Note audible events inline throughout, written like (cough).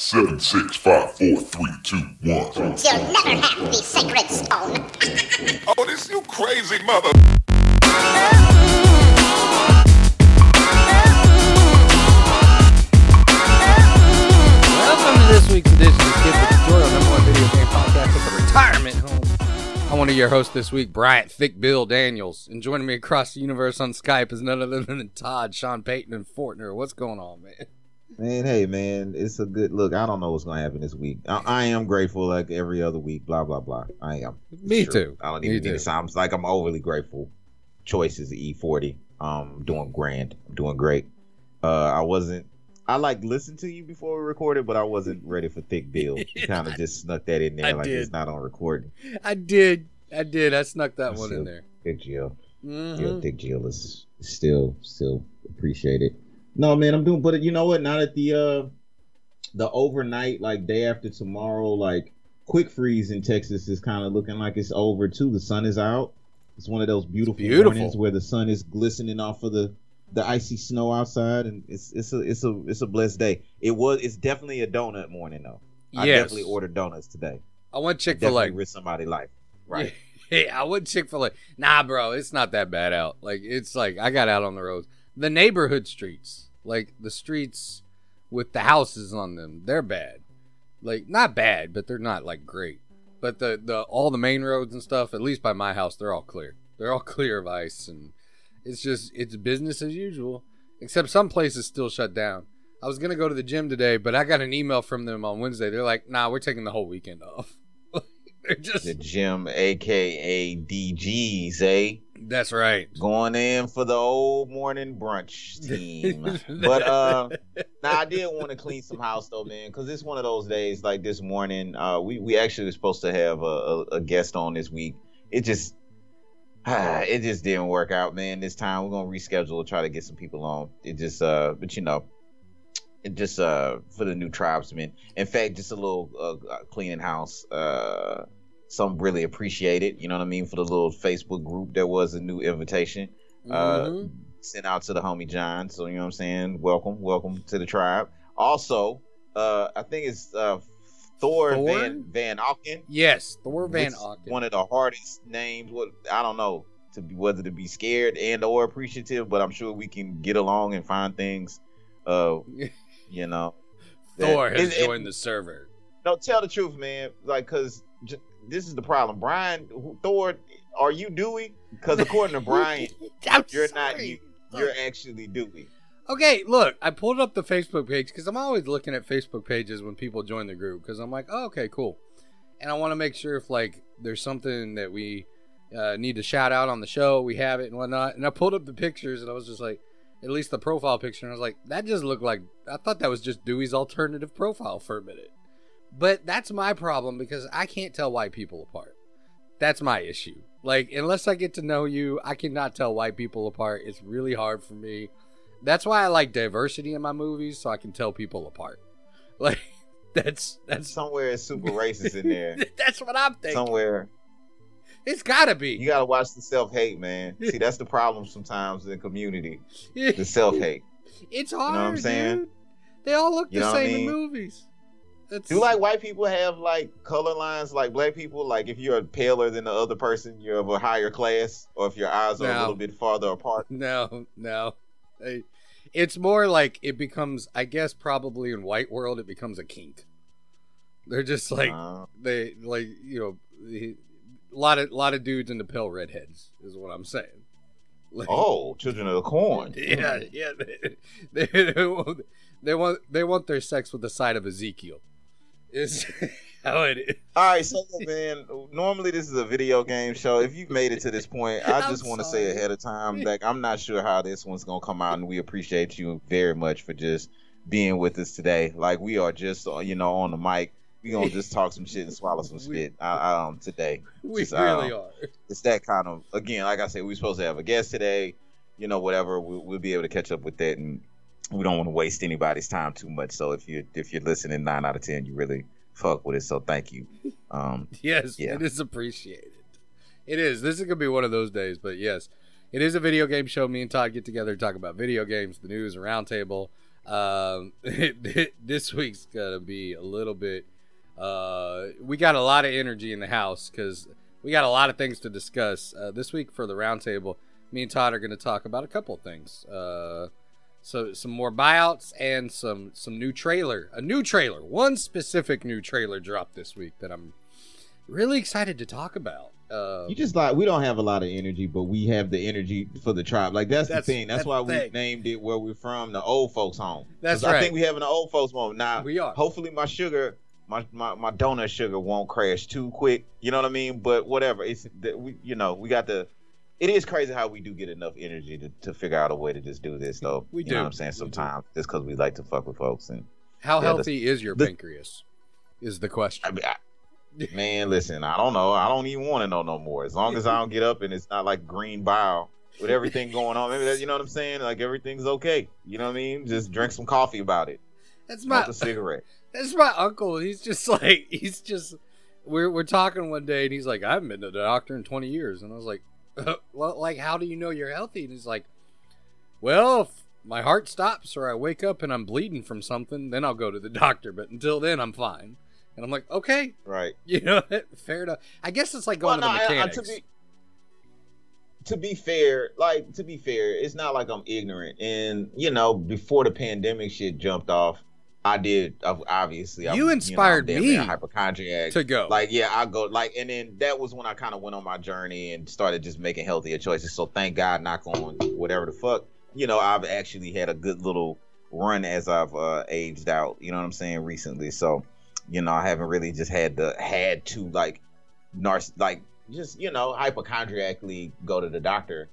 Seven, six, five, four, three, two, one. You'll never have the sacred stone. Oh, this you crazy mother. Welcome to this week's edition of Skip the Tutorial, number one video game podcast at the retirement home. I'm one of your hosts this week, Bryant Thick Bill Daniels, and joining me across the universe on Skype is none other than Todd, Sean Payton, and Fortner. What's going on, man? Man, hey man, it's a good look. I don't know what's gonna happen this week. I, I am grateful like every other week. Blah blah blah. I am. Me Sure. too. I don't even need it sounds like I'm overly grateful. Choices of E40. Um, doing grand. I'm doing great. Uh, I wasn't. I like listened to you before we recorded, but I wasn't ready for thick bill. (laughs) You kind of just snuck that in there I like did. it's not on recording. I did. I did. I snuck that That's one in there. Thick Jill. Mhm. Yeah, Thick Jill is still still appreciated. No man, I'm doing. But you know what? Now that the uh the overnight, like day after tomorrow, like quick freeze in Texas is kind of looking like it's over too. The sun is out. It's one of those beautiful, beautiful. mornings where the sun is glistening off of the the icy snow outside, and it's it's a it's a it's a blessed day. It was it's definitely a donut morning though. I definitely ordered donuts today. I want Chick Fil A. risk somebody life. Right. Hey, (laughs) I went Chick Fil A. Nah, bro, it's not that bad out. Like it's like I got out on the roads. The neighborhood streets, like the streets with the houses on them, they're bad. Like not bad, but they're not like great. But the the all the main roads and stuff, at least by my house, they're all clear. They're all (laughs) clear of ice, and it's just it's business as usual. Except some places still shut down. I was gonna go to the gym today, but I got an email from them on Wednesday. They're like, "Nah, we're taking the whole weekend off." (laughs) they're just The gym, aka DGs, eh? That's right. going in for the old morning brunch team. (laughs) but uh now I did want to clean some house though, man, because it's one of those days like this morning. Uh we, we actually were supposed to have a, a, a guest on this week. It just ah, (sighs) it just didn't work out, man. This time we're gonna reschedule and try to get some people on. It just uh but you know it just uh for the new tribesmen. In fact, just a little uh, cleaning house. Uh some really appreciate it. You know what I mean? For the little Facebook group, there was a new invitation uh, Mhm. sent out to the homie John. So you know what I'm saying? Welcome, welcome to the tribe. Also, uh, I think it's uh, Thor, Thor? Van Van Auken. Yes, Thor Van Auken. One of the hardest names. What I don't know to be whether to be scared and or appreciative, but I'm sure we can get along and find things. Uh, (laughs) you know. that- Thor has and- and- joined the server. no, tell the truth, man. Like, cause this is the problem. Brian Thor, are you Dewey? Because according to (laughs) Brian, you're not you. You're actually Dewey. Okay, look, I pulled up the Facebook page because I'm always looking at Facebook pages when people join the group because I'm like, oh, okay, cool, and I want to make sure if like there's something that we uh, need to shout out on the show, we have it and whatnot. And I pulled up the pictures and I was just like, at least the profile picture, and I was like, that just looked like I thought that was just Dewey's alternative profile for a minute. But that's my problem because I can't tell white people apart. That's my issue. Like, unless I get to know you, I cannot tell white people apart. It's really hard for me. That's why I like diversity in my movies, so I can tell people apart. (laughs) Like, that's that's Somewhere it's super racist in there. (laughs) that's what I'm thinking. Somewhere It's gotta be. you gotta watch the self hate, man. (laughs) See, that's the problem sometimes in the community. The self hate. it's hard. You know what I'm saying? dude. They all look You the what I same in movies. That's, Do like white people have like color lines like black people? Like if you're paler than the other person, you're of a higher class, or if your eyes are No. a little bit farther apart. (laughs) No, no. It's more like it becomes. I guess probably in white world, it becomes a kink. They're just like Uh, they like you know a lot of lot of dudes into pale redheads is what I'm saying. Like, oh, children of the corn. (laughs) yeah, yeah. They, they, they want they want they want their sex with the side of Ezekiel. Is (laughs) how it is. All right, so man. Normally, this is a video game show. If you've made it to this point, I (laughs) just want to say ahead of time, (laughs) like I'm not sure how this one's gonna come out, and we appreciate you very much for just being with us today. Like we are just, uh, you know, on the mic. We gonna just talk some shit and swallow some spit uh, um today. We Just, really um, are. It's that kind of again, like I said, we are supposed to have a guest today. You know, whatever. We'll, we'll be able to catch up with that, and we don't want to waste anybody's time too much. So if you if you're listening, nine out of ten, you really fuck with it. So thank you. Um, (laughs) Yes, Yeah. it is appreciated. It is. This is gonna be one of those days, but yes, it is a video game show. Me and Todd get together, talk about video games, the news, a roundtable. Um, (laughs) this week's gonna be a little bit. Uh, we got a lot of energy in the house because we got a lot of things to discuss uh, this week for the roundtable. Me and Todd are going to talk about a couple of things. Uh, so some more buyouts and some some new trailer, a new trailer, one specific new trailer dropped this week that I'm really excited to talk about. Uh, You just like we don't have a lot of energy, but we have the energy for the tribe. Like that's, That's- the thing. That's, that's why we named it where we're from, the old folks' home. That's right. I think we having an old folks' moment now. we are. Hopefully, my sugar, my, my my donut sugar won't crash too quick. You know what I mean? But whatever. It's that we, you know, we got the. It is crazy how we do get enough energy to, to figure out a way to just do this, though. We you do. know what I'm saying? Sometimes just because we like to fuck with folks and How Yeah, healthy is your the- pancreas? Is the question. I mean, I, man, listen, I don't know. I don't even want to know no more. As long as I don't get up and it's not like green bile with everything going on. Maybe that, you know what I'm saying? Like everything's okay. You know what I mean? Just drink some coffee about it. That's my a cigarette. (laughs) that's my uncle. He's just like he's just we're we're talking one day and he's like I haven't been to the doctor in 20 years and I was like (laughs) well like how do you know you're healthy? And he's like well if my heart stops or I wake up and I'm bleeding from something then I'll go to the (laughs) doctor. But until then I'm fine. And I'm like okay. Right. (laughs) you know fair enough I guess it's like going Well, to no, the I- I- mechanics to be to be fair, like to be fair, it's not like I'm ignorant. And you know, before the pandemic shit jumped off, I did ob- obviously. You know, I'm inspired damn me near a hypochondriac. to go Like yeah, I go like, and then that was when I kind of went on my journey and started just making healthier choices. So thank God, knock on whatever the fuck, you know, I've actually had a good little run as I've uh, aged out. You know what I'm saying recently. So, you know, I haven't really just had the had to like, narc like just you know hypochondriacally go to the doctor.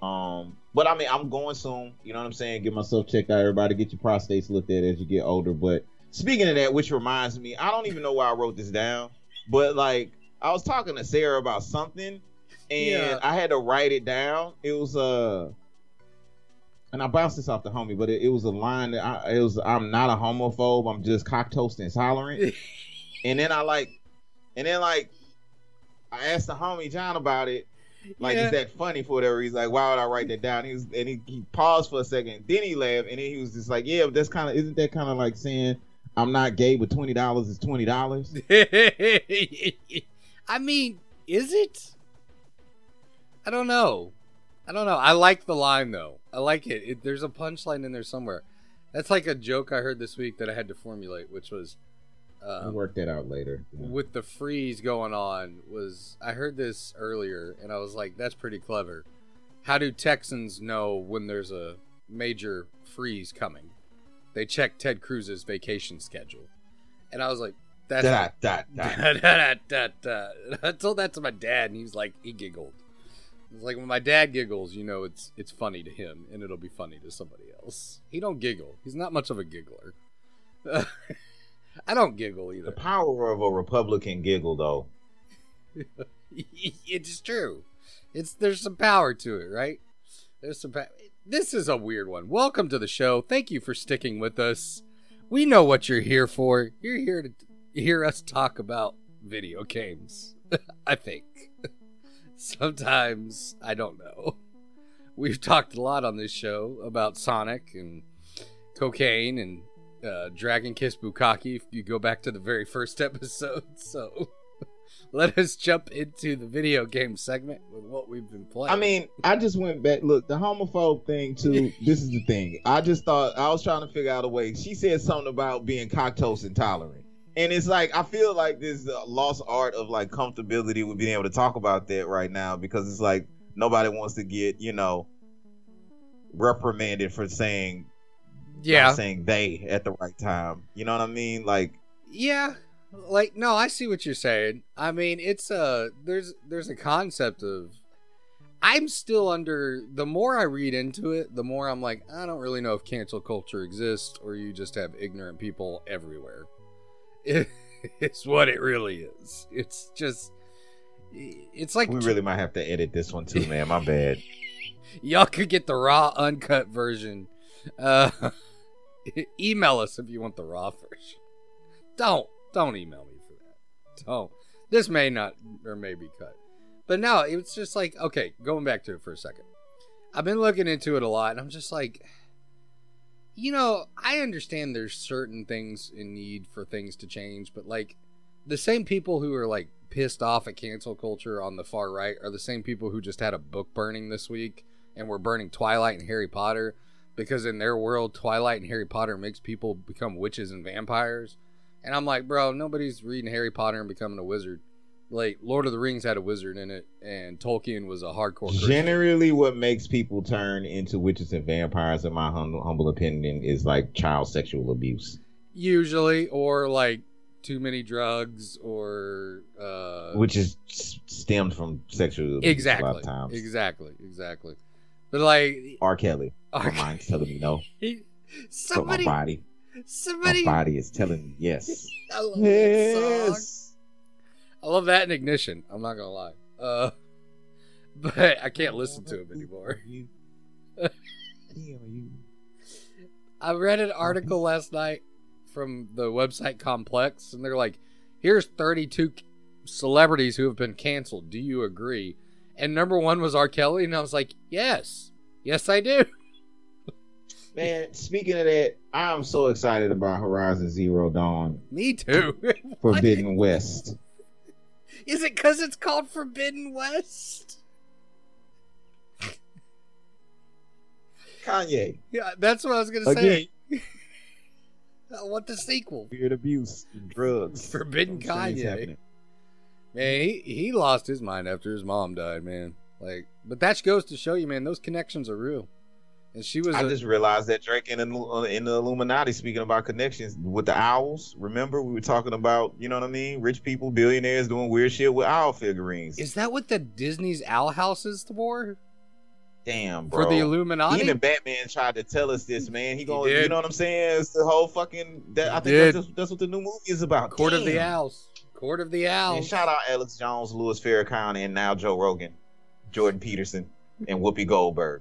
Um, but I mean, I'm going soon. You know what I'm saying? Get myself checked out. Everybody, get your prostates looked at as you get older. But speaking of that, which reminds me, I don't even know why I wrote this down, but like I was talking to Sarah about something, and Yeah. I had to write it down. It was uh and I bounced this off the homie, but it, it was a line that I, it was. I'm not a homophobe. I'm just cock toast intolerant. (laughs) and then I like, and then like, I asked the homie John about it. Like, Yeah. is that funny for whatever? He's like, why would I write that down? He was, and he, he paused for a second. Then he laughed, and then he was just like, yeah, but that's kind of, isn't that kind of like saying I'm not gay, but twenty dollars is twenty dollars? (laughs) I mean, is it? I don't know. I don't know. I like the line though. I like it. it. There's a punchline in there somewhere. That's like a joke I heard this week that I had to formulate, which was Um, work that out later. with the freeze going on. Was I heard this earlier and I was like, that's pretty clever. How do Texans know when there's a major freeze coming? They check Ted Cruz's vacation schedule, and I was like, that's Da, da, da. (laughs) da, da. I told that to my dad, and he was like, he giggled. It's like when my dad giggles, you know, it's it's funny to him, and it'll be funny to somebody else. He don't giggle. He's not much of a giggler. (laughs) I don't giggle either. The power of a Republican giggle, though. (laughs) it's true. It's there's some power to it, right? There's some. Pa- this is a weird one. Welcome to the show. Thank you for sticking with us. We know what you're here for. You're here to hear us talk about video games. (laughs) I think. (laughs) Sometimes I don't know. We've talked a lot on this show about Sonic and cocaine and uh, Dragon Kiss Bukaki. If you go back to the very first (laughs) episode, so (laughs) let us jump into the video game segment with what we've been playing. I mean, I just went back. Look, the homophobe thing too. (laughs) this is the thing. I just thought I was trying to figure out a way. She said something about being lactose intolerant, and it's like I feel like this lost art of like comfortability with being able to talk about that right now because it's like nobody wants to get you know reprimanded for saying yeah, not saying they at the right time. You know what I mean? Like yeah. Like no, I see what you're saying. I mean, it's a there's there's a concept of I'm still under the more I read into it, the more I'm like, I don't really know if cancel culture exists or you just have ignorant people everywhere. (laughs) it's what it really is. It's just it's like we really might have to edit this one too, man. My bad. (laughs) y'all could get the raw uncut version. Uh (laughs) email us if you want the raw version. Don't don't email me for that. Don't. This may not or may be cut. But no, it's just like okay, going back to it for a second. I've been looking into it a lot and I'm just like you know, I understand there's certain things in need for things to change, but like the same people who are like pissed off at cancel culture on the far right are the same people who just had a book burning this week and were burning Twilight and Harry Potter because in their world Twilight and Harry Potter makes people become witches and vampires. And I'm like, bro, nobody's reading Harry Potter and becoming a wizard. Like Lord of the Rings had a wizard in it, and Tolkien was a hardcore. Christian. Generally, what makes people turn into witches and vampires, in my humble, humble opinion, is like child sexual abuse. Usually, or like too many drugs, or uh, which is stemmed from sexual abuse a lot exactly, of times. exactly, exactly. But like, R. Kelly, My mind's telling me no, he, but my body, my body is telling me yes. (laughs) I love. Yes. I love that in Ignition. I'm not gonna lie. Uh, (laughs) but I can't listen to him anymore. I read an article last night from the website Complex, and they're like, "Here's 32 celebrities who have been canceled. Do you agree?" And number one was R. Kelly, and I was like, "Yes, yes, I do." (laughs) Man, speaking of that, I'm so excited about Horizon Zero Dawn Me too. (laughs) Forbidden West. Is it because it's called Forbidden West? Kanye. Yeah, that's what I was gonna Again, say. (laughs) I want the sequel. weird abuse and drugs. Forbidden Kanye. Man, he, he lost his mind after his mom died, man. Like, but that goes to show you, man, those connections are real. And she was, I a- just realized that Drake in the, in the Illuminati, speaking about connections with the owls. Remember, we were talking about, you know what I mean? Rich people, billionaires doing weird shit with owl figurines. is that what the Disney's owl house is for? Damn, bro. For the Illuminati? Even Batman tried to tell us this, man. He going, you know what I'm saying? It's the whole fucking. That, I think that's, just, that's what the new movie is about. Court of the Owls. Court of the And Owls. shout out Alex Jones, Louis Farrakhan, and now Joe Rogan, Jordan Peterson, and Whoopi Goldberg.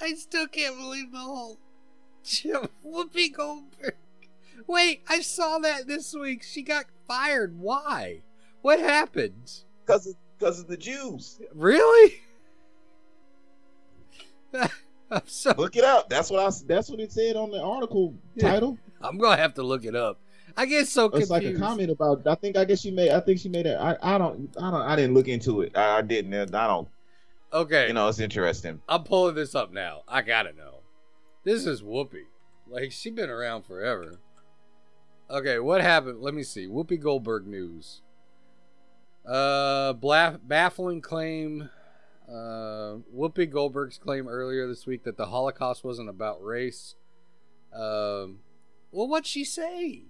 I still can't believe the whole Whoopi Goldberg. Wait, I saw that this week. She got fired. Why? What happened? Because of, because of the Jews. Really? (laughs) I'm so Look it up. That's what I. That's what it said on the article Yeah. title. I'm gonna have to look it up. I get so It's confused. like a comment about. I think. I guess she made. I think she made it. I. I don't. I don't. I didn't look into it. I, I didn't. I don't. Okay, You know, it's interesting. I'm pulling this up now. I gotta know. This is Whoopi. Like she been around forever. Okay, what happened? Let me see. Whoopi Goldberg news. Uh, bla- baffling claim. Uh, Whoopi Goldberg's claim earlier this week that the Holocaust wasn't about race. Um, well, what'd she say?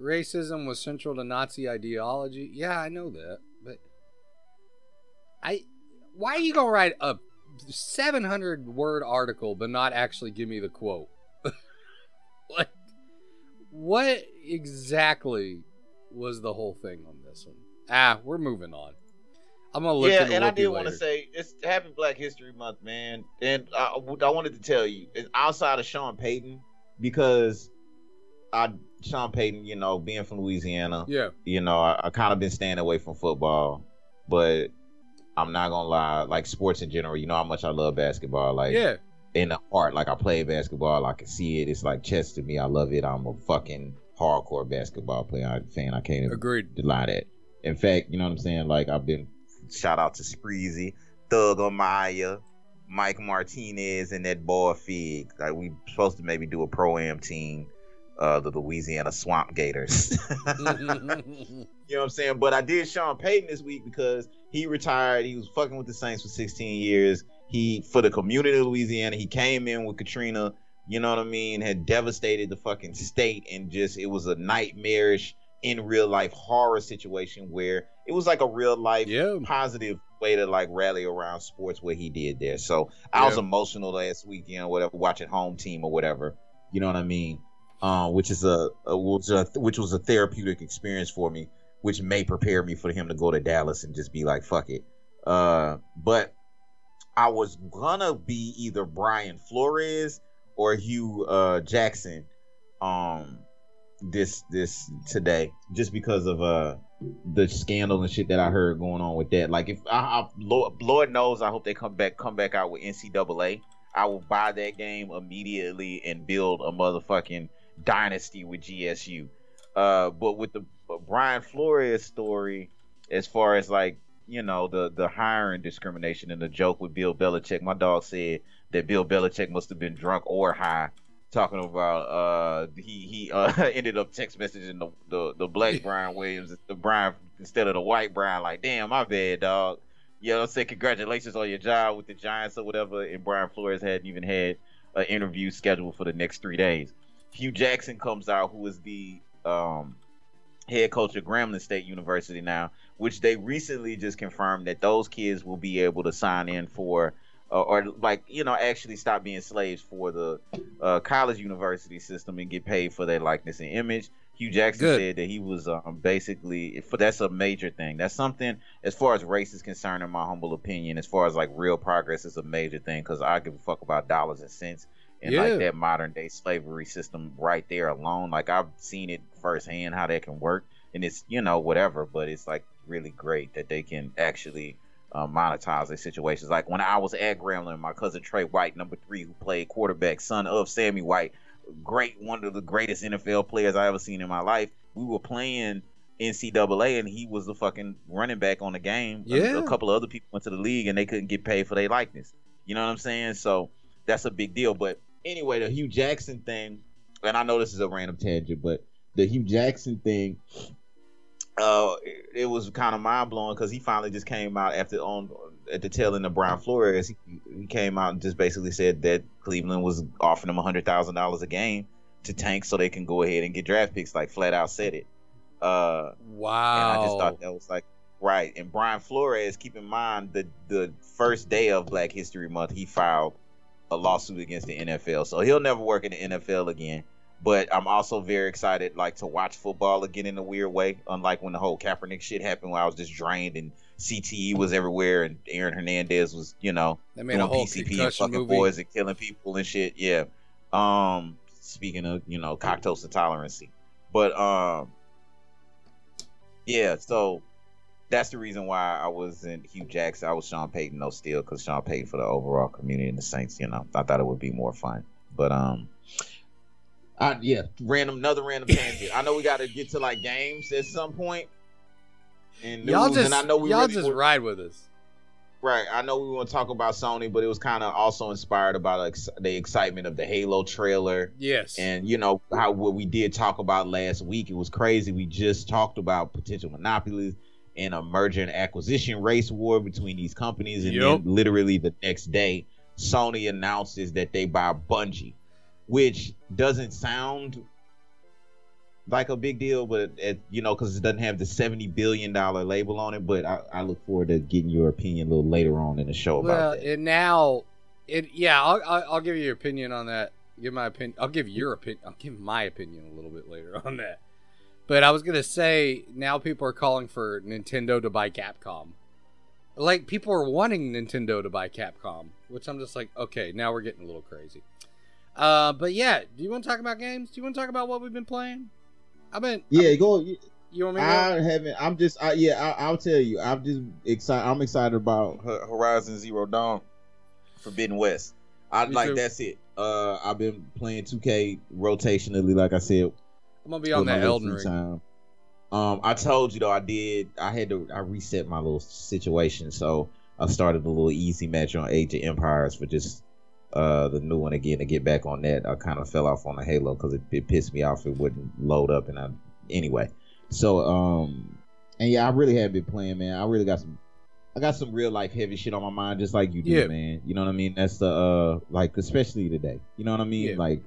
Racism was central to Nazi ideology. Yeah, I know that, I why are you gonna write a 700 word article but not actually give me the quote? (laughs) like, what exactly was the whole thing on this one? Ah, we're moving on. I'm gonna look. Yeah, and I did want to say it's Happy Black History Month, man. And I, I wanted to tell you, outside of Sean Payton, because I Sean Payton, you know, being from Louisiana, yeah, you know, I, I kind of been staying away from football, but I'm not gonna lie, like sports in general, you know how much I love basketball, like yeah, in the heart, like I play basketball, I can see it. It's like chess to me. I love it. I'm a fucking hardcore basketball player fan. I can't even agreed. deny that. In fact, you know what I'm saying? Like I've been shout out to Spreezy, Thug Amaya, Mike Martinez, and that boy Fig. Like we supposed to maybe do a pro am team, uh, the Louisiana Swamp Gators. (laughs) (laughs) you know what I'm saying? But I did Sean Payton this week because he retired. He was fucking with the Saints for 16 years. He for the community of Louisiana. He came in with Katrina. You know what I mean? Had devastated the fucking state and just it was a nightmarish in real life horror situation where it was like a real life yeah, positive way to like rally around sports what he did there. So I was emotional last weekend, whatever, watching home team or whatever. You know what I mean? Uh, which is a, a was a which was a therapeutic experience for me, which may prepare me for him to go to Dallas and just be like, fuck it. Uh, but I was gonna be either Brian Flores or Hue uh, Jackson. Um, this this today just because of uh the scandal and shit that I heard going on with that. Like if I, I Lord, Lord knows, I hope they come back come back out with NCAA. I will buy that game immediately and build a motherfucking dynasty with GSU. Uh, but with the Brian Flores story, as far as like you know the the hiring discrimination and the joke with Bill Belichick, my dog said that Bill Belichick must have been drunk or high, talking about uh he he uh, (laughs) ended up text messaging the, the the black (laughs) Brian Williams, the Brian instead of the white Brian. Like, damn, my bad, dog. You know, say congratulations on your job with the Giants or whatever. And Brian Flores hadn't even had an interview scheduled for the next three days. Hue Jackson comes out, who is the um, head coach of Grambling State University now, which they recently just confirmed that those kids will be able to sign in for, uh, or like you know, actually stop being slaves for the uh, college university system and get paid for their likeness and image. Hue Jackson Good. said that he was um, basically for that's a major thing. That's something as far as race is concerned, in my humble opinion. As far as like real progress is a major thing because I give a fuck about dollars and cents and Yeah. like that modern day slavery system right there alone. Like I've seen it firsthand how that can work, and it's you know whatever, but it's like really great that they can actually. Uh, monetize their situations. Like when I was at Grambling, my cousin Trey White, number three, who played quarterback, son of Sammy White, great, one of the greatest NFL players I ever seen in my life. We were playing NCAA, and he was the fucking running back on the game. A- Yeah. a, couple of other people went to the league, and they couldn't get paid for their likeness. You know what I'm saying? So that's a big deal. But anyway, the Hue Jackson thing, and I know this is a random tangent, but the Hue Jackson thing, uh, it, it was kind of mind blowing because he finally just came out after on at the tail end of Brian Flores. He, he came out and just basically said that Cleveland was offering him a hundred thousand dollars a game to tank so they can go ahead and get draft picks. Like flat out said it. Uh, Wow. and I just thought that was like right. And Brian Flores, keep in mind the the first day of Black History Month, he filed a lawsuit against the NFL. So he'll never work in the NFL again. But I'm also very excited, like to watch football again in a weird way. Unlike when the whole Kaepernick shit happened, where I was just drained and CTE was everywhere, and Aaron Hernandez was, you know, they made doing a whole PCP and fucking movie. boys and killing people and shit. Yeah. Um, speaking of, you know, lactose intolerance, but um, yeah. So that's the reason why I wasn't Hue Jackson. I was Sean Payton, no still, because Sean Payton for the overall community and the Saints. You know, I thought it would be more fun. But um, Yeah, random another random (laughs) tangent. I know we got to get to like games at some point. And Y'all just and I know we y'all really just ride with us. Right. I know we want to talk about Sony, but it was kind of also inspired about like, the excitement of the Halo trailer. Yes. And you know how what we did talk about last week, it was crazy. We just talked about potential monopolies and a merger and acquisition race war between these companies, and Yup. then literally the next day, Sony announces that they buy Bungie, which doesn't sound like a big deal, but it, you know because it doesn't have the seventy billion dollar label on it. But I, I look forward to getting your opinion a little later on in the show well, about that. and now, it yeah, I'll, I'll I'll give you your opinion on that. Give my opinion. I'll give your opinion. I'll give my opinion a little bit later on that. But I was gonna say now people are calling for Nintendo to buy Capcom. Like people are wanting Nintendo to buy Capcom, which I'm just like, okay, now we're getting a little crazy. Uh, but yeah, do you want to talk about games? Do you want to talk about what we've been playing? I've been. Yeah, go. You want me to? Go? I haven't. I'm just. I, yeah, I, I'll tell you. I'm just excited. I'm excited about. Horizon Zero Dawn, Forbidden West. I Me like too. that's it. Uh, I've been playing 2K rotationally, like I said, I'm gonna be on that Elden Ring. time. Um, I told you though, I did. I had to. I reset my little situation, so I started a little easy match on Age of Empires for just uh the new one again to get back on that. I kind of fell off on the Halo because it, it pissed me off. It wouldn't load up, and I anyway. So, um, and yeah, I really have been playing, man. I really got some. I got some real life heavy shit on my mind, just like you do, Yeah. man. You know what I mean? That's the uh, like especially today. You know what I mean? Yeah. Like,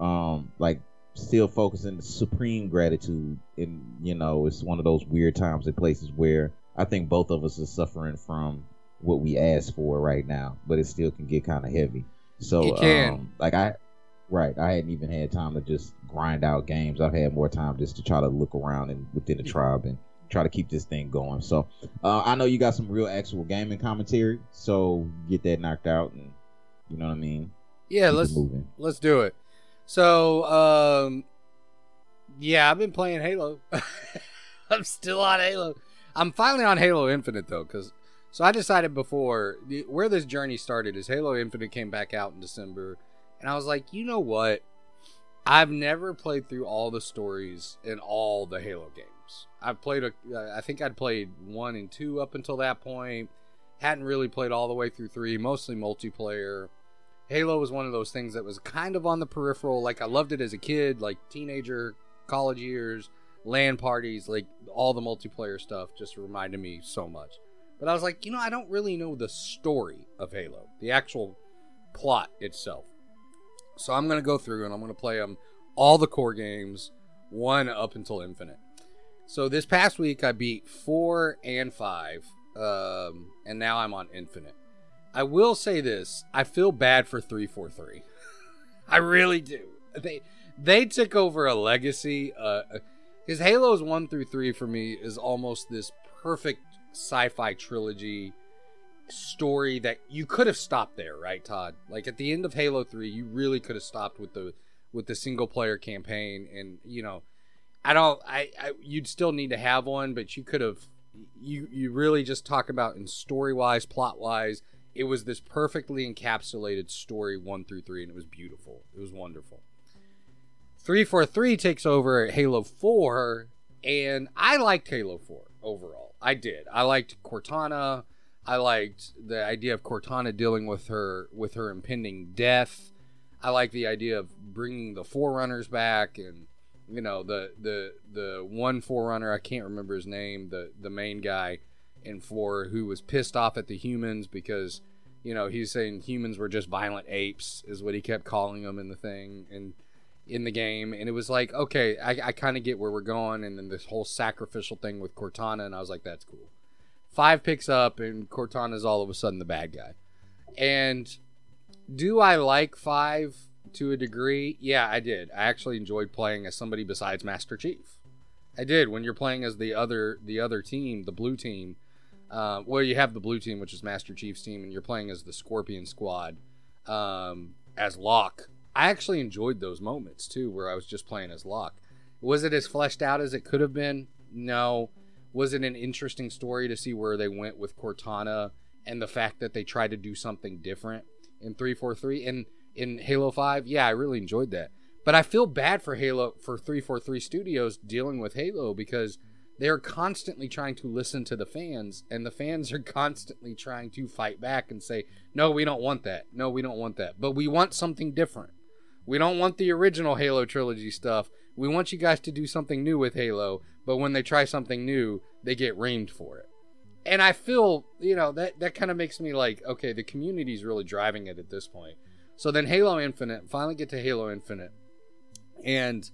um, like still focusing supreme gratitude. And you know, it's one of those weird times and places where I think both of us are suffering from what we asked for right now, but it still can get kind of heavy. So, um, like I, right, I hadn't even had time to just grind out games. I've had more time just to try to look around and within the tribe and try to keep this thing going. So, uh, I know you got some real actual gaming commentary, so get that knocked out and you know what I mean. Yeah, Keep let's let's do it. So, um, yeah, I've been playing Halo. (laughs) I'm still on Halo. I'm finally on Halo Infinite though, because So I decided before where this journey started is Halo Infinite came back out in December, and I was like, you know what? I've never played through all the stories in all the Halo games. I've played a, I think I'd played one and two up until that point. Hadn't really played all the way through three, mostly multiplayer. Halo was one of those things that was kind of on the peripheral. Like I loved it as a kid, like teenager, college years, LAN parties, like all the multiplayer stuff just reminded me so much. But I was like, you know, I don't really know the story of Halo, the actual plot itself. So I'm going to go through and I'm going to play them all the core games, one up until Infinite. So this past week I beat four and five, um, and now I'm on Infinite. I will say this: I feel bad for three four three. (laughs) I really do. They they took over a legacy. Because uh, Halos one through three for me is almost this perfect sci-fi trilogy story that you could have stopped there, right, Todd? Like at the end of Halo 3, you really could have stopped with the with the single player campaign and, you know, I don't I, I you'd still need to have one, but you could have you you really just talk about in story-wise, plot-wise, it was this perfectly encapsulated story 1 through 3 and it was beautiful. It was wonderful. 343 takes over Halo 4 and I liked Halo 4 overall. I did. I liked Cortana. I liked the idea of Cortana dealing with her with her impending death. I like the idea of bringing the Forerunners back, and you know the the the one Forerunner I can't remember his name, the the main guy in four who was pissed off at the humans because you know he's saying humans were just violent apes is what he kept calling them in the thing and in the game and it was like okay I, I kind of get where we're going and then this whole sacrificial thing with Cortana and I was like that's cool Five picks up, and Cortana's all of a sudden the bad guy. And do I like Five to a degree? Yeah, I did. I actually enjoyed playing as somebody besides Master Chief. I did. When you're playing as the other the other team, the blue team. Uh, well, you have the blue team, which is Master Chief's team, and you're playing as the Scorpion Squad um, as Locke. I actually enjoyed those moments too, where I was just playing as Locke. Was it as fleshed out as it could have been? No was it an interesting story to see where they went with Cortana and the fact that they tried to do something different in 343 and in Halo 5? Yeah, I really enjoyed that. But I feel bad for Halo for 343 Studios dealing with Halo because they're constantly trying to listen to the fans and the fans are (laughs) constantly trying to fight back and say, "No, we don't want that. No, we don't want that. But we want something different. We don't want the original Halo trilogy stuff. We want you guys to do something new with Halo, but when they try something new, they get reamed for it. And I feel, you know, that that kind of makes me like, okay, the community's really driving it at this point. So then Halo Infinite, finally get to Halo Infinite. And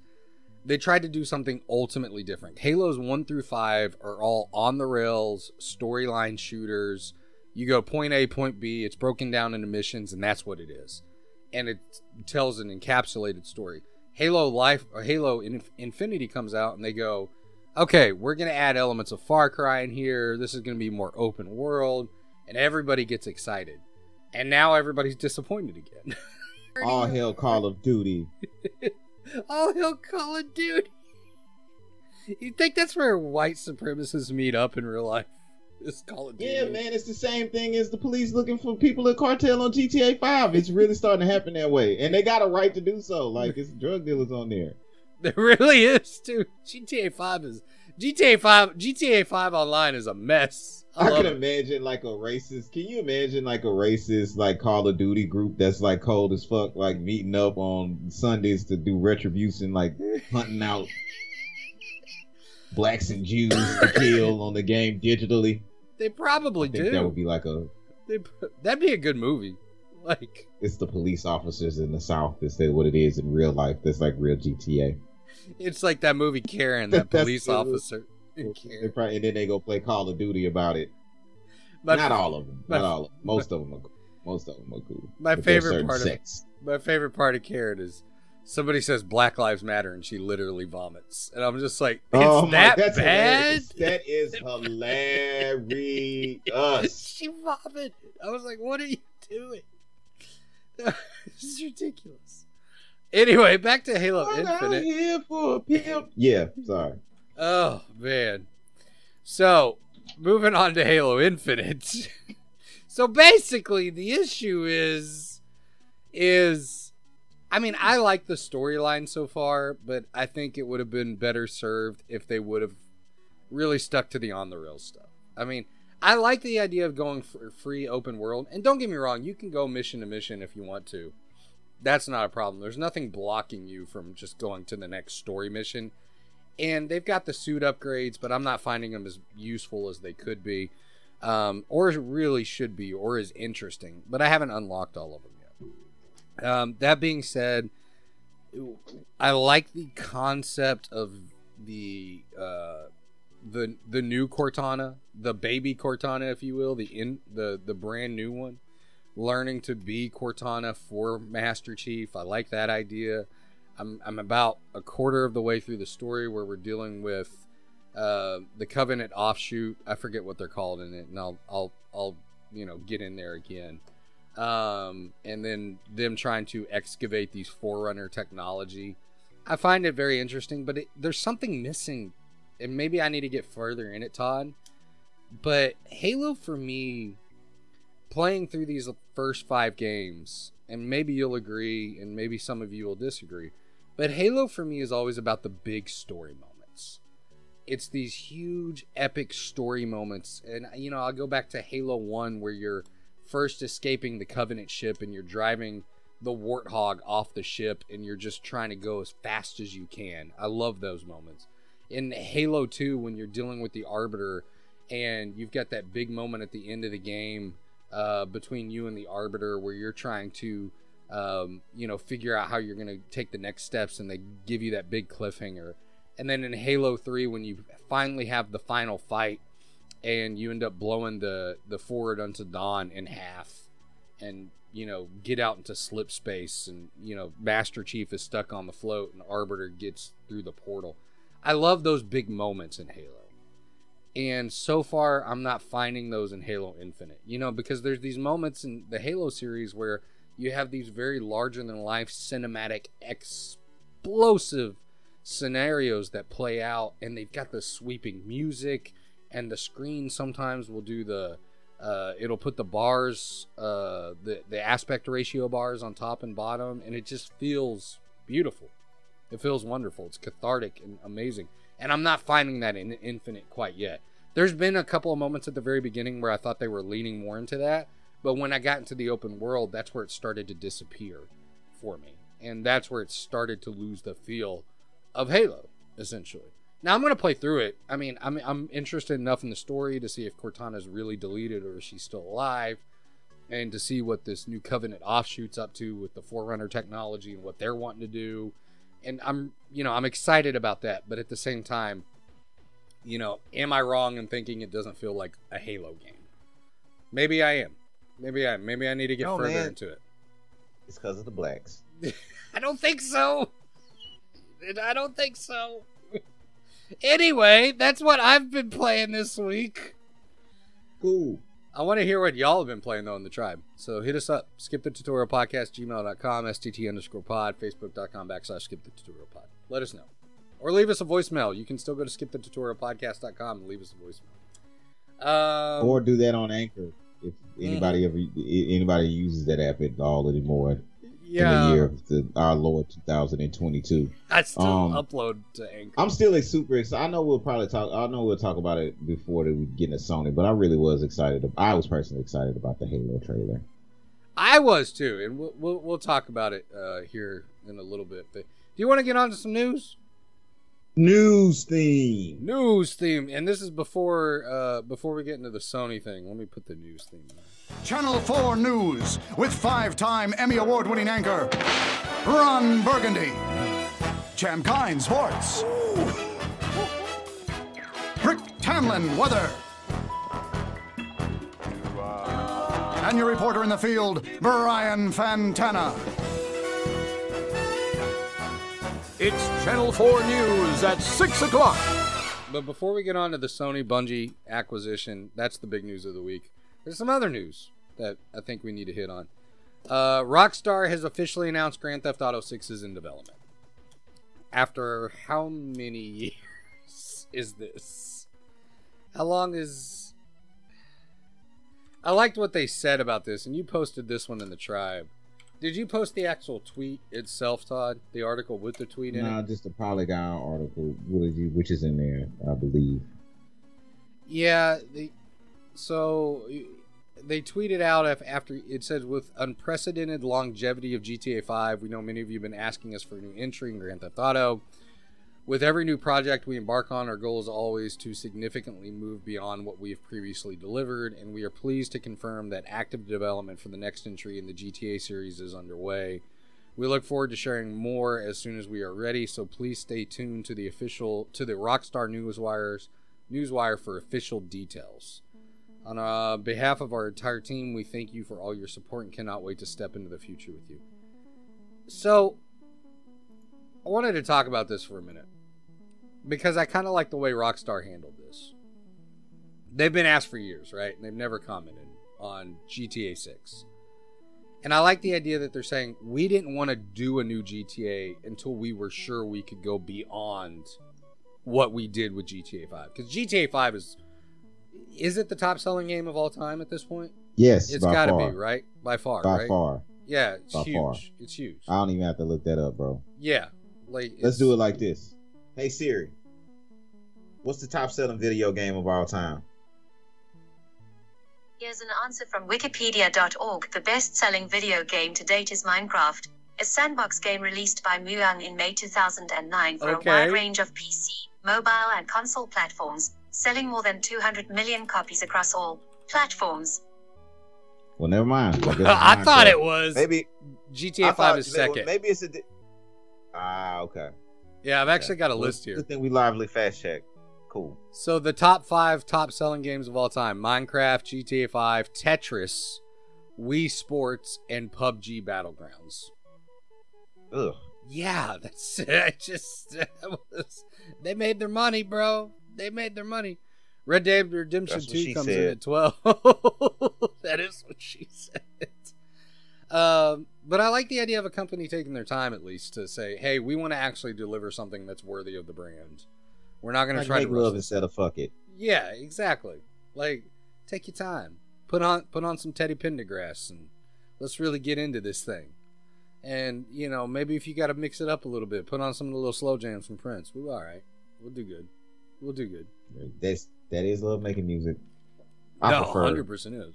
they tried to do something ultimately different. Halos 1 through 5 are all on the rails, storyline shooters. You go point A, point B, it's broken down into missions, and that's what it is. And it tells an encapsulated story. Halo Life or Halo Infinity comes out and they go, okay, we're gonna add elements of Far Cry in here. This is gonna be more open world, and everybody gets excited. And now everybody's disappointed again. (laughs) All hell Call of Duty. (laughs) All hell Call of Duty. (laughs) You think that's where white supremacists meet up in real life? It's Call of Duty. Yeah, man, it's the same thing as the police looking for people at cartel on GTA 5. It's really starting to happen that way. And they got a right to do so. Like, it's drug dealers on there. (laughs) There really is, too. GTA 5 is. GTA 5 GTA 5 online is a mess. I, I can it. imagine like a racist. Can you imagine like a racist like Call of Duty group that's like cold as fuck, like meeting up on Sundays to do retribution, like hunting out (laughs) blacks and Jews to kill on the game digitally. They probably do. That would be like a. They, that'd be a good movie. (laughs) Like it's the police officers in the South. That's what it is in real life. That's like real GTA. It's like that movie Karen, (laughs) that police officer. (laughs) Probably, and then they go play Call of Duty about it. My, Not all of them. My, Not all. Of them. Most my, of them are. Most of them are cool. My favorite part sex. of my favorite part of Karen is somebody says Black Lives Matter and she literally vomits, and I'm just like, it's oh that that's bad. Hilarious. That is hilarious. (laughs) she vomited. I was like, what are you doing? (laughs) this is ridiculous. Anyway, back to Halo I'm Infinite. Here for a pimp. Yeah, sorry. Oh man. So moving on to Halo Infinite. (laughs) so basically, the issue is, is, I mean, I like the storyline so far, but I think it would have been better served if they would have really stuck to the on the rails stuff. I mean, I like the idea of going for free open world, and don't get me wrong, you can go mission to mission if you want to. That's not a problem. There's nothing blocking you from just going to the next story mission. And they've got the suit upgrades, but I'm not finding them as useful as they could be, um, or really should be, or as interesting. But I haven't unlocked all of them yet. Um, that being said, I like the concept of the uh, the the new Cortana, the baby Cortana, if you will, the in the the brand new one, learning to be Cortana for Master Chief. I like that idea. I'm I'm about a quarter of the way through the story where we're dealing with uh, the Covenant offshoot. I forget what they're called in it, and I'll I'll I'll you know get in there again. Um, and then them trying to excavate these Forerunner technology. I find it very interesting, but it, there's something missing and maybe I need to get further in it, Todd. But Halo for me, playing through these first five games, and maybe you'll agree, and maybe some of you will disagree, but Halo for me is always about the big story moments. It's these huge, epic story moments. And, you know, I'll go back to Halo 1 where you're first escaping the Covenant ship and you're driving the Warthog off the ship and you're just trying to go as fast as you can. I love those moments in Halo 2 when you're dealing with the Arbiter and you've got that big moment at the end of the game uh, between you and the Arbiter where you're trying to, um, you know, figure out how you're going to take the next steps and they give you that big cliffhanger. And then in Halo 3 when you finally have the final fight and you end up blowing the, the forward unto dawn in half and you know get out into slip space and you know master chief is stuck on the float and arbiter gets through the portal I love those big moments in Halo. And so far, I'm not finding those in Halo Infinite. You know, because there's these moments in the Halo series where you have these very larger than life cinematic, explosive scenarios that play out, and they've got the sweeping music, and the screen sometimes will do the. Uh, it'll put the bars, uh, the the aspect ratio bars on top and bottom, and it just feels beautiful. It feels wonderful. It's cathartic and amazing. And I'm not finding that in Infinite quite yet. There's been a couple of moments at the very beginning where I thought they were leaning more into that, but when I got into the open world, that's where it started to disappear for me. And that's where it started to lose the feel of Halo, essentially. Now I'm going to play through it. I mean, I'm, I'm interested enough in the story to see if Cortana's really deleted or is she still alive, and to see what this new Covenant offshoots up to with the Forerunner technology and what they're wanting to do and I'm you know I'm excited about that, but at the same time, you know, am I wrong in thinking it doesn't feel like a Halo game? Maybe I am. Maybe I am. maybe I need to get no, further man. into it. It's because of the blacks. (laughs) I don't think so. I don't think so. Anyway, that's what I've been playing this week. Cool. I want to hear what y'all have been playing though in the tribe. So hit us up. Skip the tutorial podcast, gmail.com, STT underscore pod, facebook.com backslash skip the tutorial pod. Let us know. Or leave us a voicemail. You can still go to skip the tutorial podcast.com and leave us a voicemail. Um, or do that on Anchor if anybody mm-hmm. ever anybody uses that app at all anymore yeah. in the year of the, our Lord 2022. I still um, upload to Anchor. I'm still super excited. I know we'll probably talk. I know we'll talk about it before we get into Sony, but I really was excited. I was personally excited about the Halo trailer. I was too, and we'll we'll, we'll talk about it uh, here in a little bit. But do you want to get on to some news? News theme. News theme, and this is before uh, before we get into the Sony thing. Let me put the news theme. On. Channel 4 News with five time Emmy Award winning anchor Ron Burgundy. Champ Kind Sports. Brick Tamland Weather. And your reporter in the field, Brian Fantana. It's Channel 4 News at 6 o'clock. But before we get on to the Sony Bungie acquisition, that's the big news of the week. There's some other news that I think we need to hit on. Uh, Rockstar has officially announced Grand Theft Auto 6 is in development. After how many (laughs) years is this? How long is I liked what they said about this, and you posted this one in the tribe. Did you post the actual tweet itself, Todd? The article with the tweet in Nah, it? just the Polygon article, what is you, which is in there, I believe. Yeah. They, so they tweeted out after it says with unprecedented longevity of GTA 5, we know many of you have been asking us for a new entry in Grand Theft Auto. With every new project we embark on, our goal is always to significantly move beyond what we have previously delivered, and we are pleased to confirm that active development for the next entry in the GTA series is underway. We look forward to sharing more as soon as we are ready, so please stay tuned to the official to the Rockstar news Newswires Newswire for official details. On uh, behalf of our entire team, we thank you for all your support and cannot wait to step into the future with you. So, I wanted to talk about this for a minute because I kind of like the way Rockstar handled this. They've been asked for years, right? And they've never commented on GTA 6. And I like the idea that they're saying we didn't want to do a new GTA until we were sure we could go beyond what we did with GTA 5. Because GTA 5 is. Is it the top selling game of all time at this point? Yes, It's by got to far. be, right? By far, By right? far. Yeah, it's By huge. far. It's huge. I don't even have to look that up, bro. yeah. Like Let's do it like this. Hey Siri, what's the top selling video game of all time? Here's an answer from Wikipedia.org. The best selling video game to date is Minecraft, a sandbox game released by Mojang in May 2009 for Okay. a wide range of PC, mobile, and console platforms, selling more than 200 million copies across all platforms. Well, never mind. (laughs) guess it's I thought it was Maybe GTA I 5 is maybe- second. Maybe it's a. Di- ah, okay. yeah, I've actually got a Well, list here. Good thing we lively fast check. Cool. So the top five top selling games of all time: Minecraft, GTA 5, Tetris, Wii Sports, and PUBG Battlegrounds. Ugh. Yeah, (laughs) that's I just that was, they made their money, bro. They made their money. Red Dead Redemption 2 she comes in at 12. (laughs) that is what she said. Um, but I like the idea of a company taking their time at least to say, "Hey, we want to actually deliver something that's worthy of the brand. We're not going to try to love instead of fuck it. yeah, exactly. Like, take your time. Put on put on some Teddy Pendergrass and let's really get into this thing. And you know, maybe if you got to mix it up a little bit, put on some of the little slow jams from Prince. We'll all right. We'll do good. We'll do good. That's that is love making music. I no, prefer hundred percent is.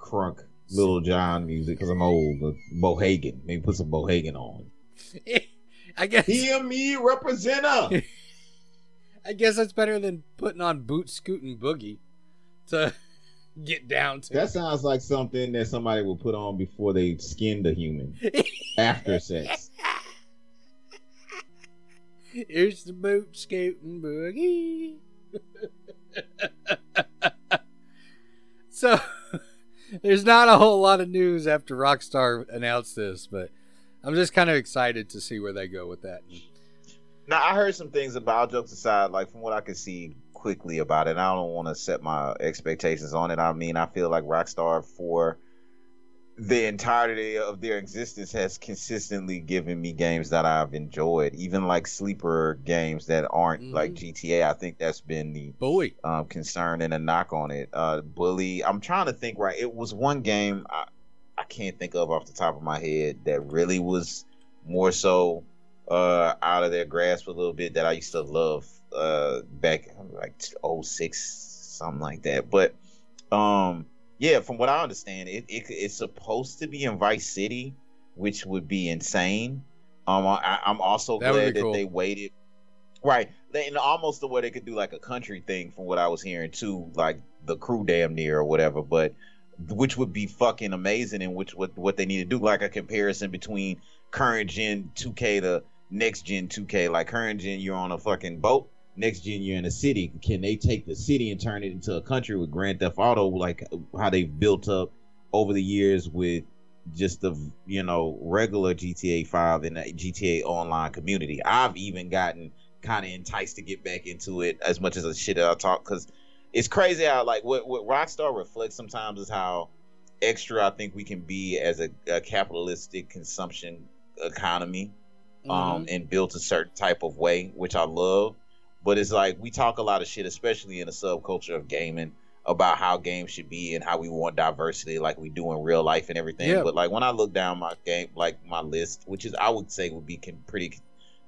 crunk Little John music because I'm old. But Bohagon, maybe put some Bohagon on. (laughs) I guess Hear me, representer. (laughs) I guess that's better than putting on boot scooting boogie to (laughs) get down to. that sounds like something that somebody would put on before they skinned a human after sex. Here's the boot scooting boogie. (laughs) so, (laughs) there's not a whole lot of news after Rockstar announced this, but I'm just kind of excited to see where they go with that. Now I heard some things about jokes aside, like from what I could see quickly about it. I don't want to set my expectations on it. I mean, I feel like Rockstar for the entirety of their existence has consistently given me games that I've enjoyed, even like sleeper games that aren't Mhm. like GTA. I think that's been the Boy, um, concern and a knock on it. Uh, Bully. I'm trying to think. Right, it was one game I, I can't think of off the top of my head that really was more so uh, out of their grasp a little bit that I used to love uh, back like 06, something like that. But um, yeah, from what I understand, it, it it's supposed to be in Vice City, which would be insane. Um, I, I'm also That glad that cool. they waited. Right, and almost the way they could do like a country thing, from what I was hearing too, like the crew damn near or whatever. But which would be fucking amazing, and which what what they need to do, like a comparison between current gen 2K to next gen 2K. Like current gen, you're on a fucking boat. Next gen, you're in a city. Can they take the city and turn it into a country with Grand Theft Auto, like how they've built up over the years with just the you know regular GTA 5 and the GTA Online community? I've even gotten kind of enticed to get back into it as much as the shit that I talk because it's crazy how like what what Rockstar reflects sometimes is how extra I think we can be as a, a capitalistic consumption economy um, and built a certain type of way, which I love. But it's like we talk a lot of shit, especially in the subculture of gaming, about how games should be and how we want diversity like we do in real life and everything. Yeah. But like when I look down my game, like my list, which is I would say would be con- pretty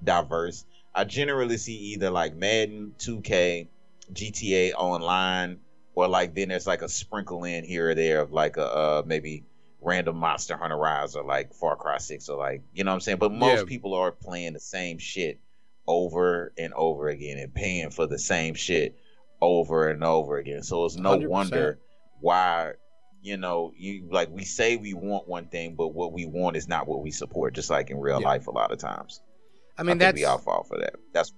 diverse. I generally see either like Madden, 2K, GTA Online, or like then there's like a sprinkle in here or there of like a uh, maybe random Monster Hunter Rise or like Far Cry Six or like you know what I'm saying. But most Yeah. people are playing the same shit over and over again and paying for the same shit over and over again. So it's no 100%. wonder why you know you like we say we want one thing, but what we want is not what we support. Just like in real Yeah. life, a lot of times. I mean, think that's we all fall for that. That's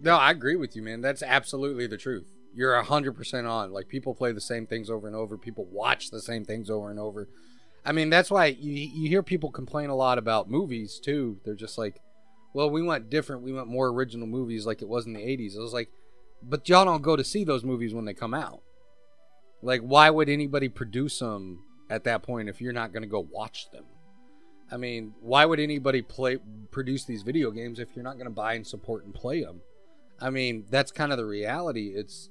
no, I agree with you, man. That's absolutely the truth. You're hundred percent on. Like people play the same things over and over. People watch the same things over and over. I mean, that's why you you hear people complain a lot about movies too. They're just like, well, we want different. We want more original movies, like it was in the '80s. I was like, but y'all don't go to see those movies when they come out. Like, why would anybody produce them at that point if you're not going to go watch them? I mean, why would anybody play produce these video games if you're not going to buy and support and play them? I mean, that's kind of the reality. It's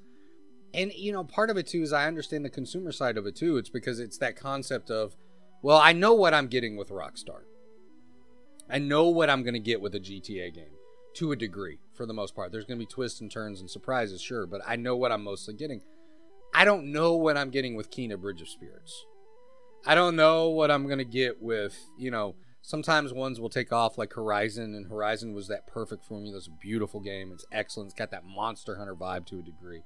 and you know, part of it too is I understand the consumer side of it too. It's because it's that concept of, well, I know what I'm getting with Rockstar. I know what I'm going to get with a GTA game to a degree for the most part. There's going to be twists and turns and surprises, sure, but I know what I'm mostly getting. I don't know what I'm getting with Kena Bridge of Spirits. I don't know what I'm going to get with, you know, sometimes ones will take off like Horizon, and Horizon was that perfect for me. It's a beautiful game. It's excellent. It's got that Monster Hunter vibe to a degree.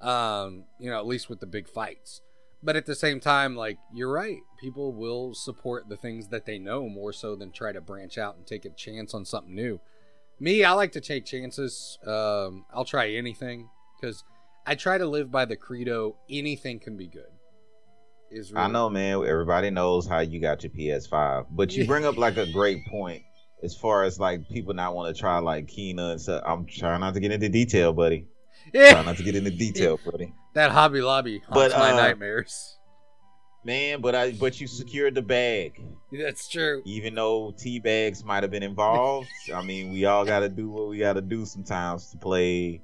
Um, you know, at least with the big fights. But at the same time, like, you're right. People will support the things that they know more so than try to branch out and take a chance on something new. Me, I like to take chances. Um, I'll try anything because I try to live by the credo anything can be good. Is I know, man. Everybody knows how you got your PS5, but you bring up like a great point as far as like people not want to try like Kena and stuff. I'm trying not to get into detail, buddy. (laughs) Trying not to get into detail, buddy. That Hobby Lobby haunts But, my uh, nightmares. Man, but I but you secured the bag, That's true. even though tea bags might have been involved. (laughs) I mean, we all got to do what we got to do sometimes to play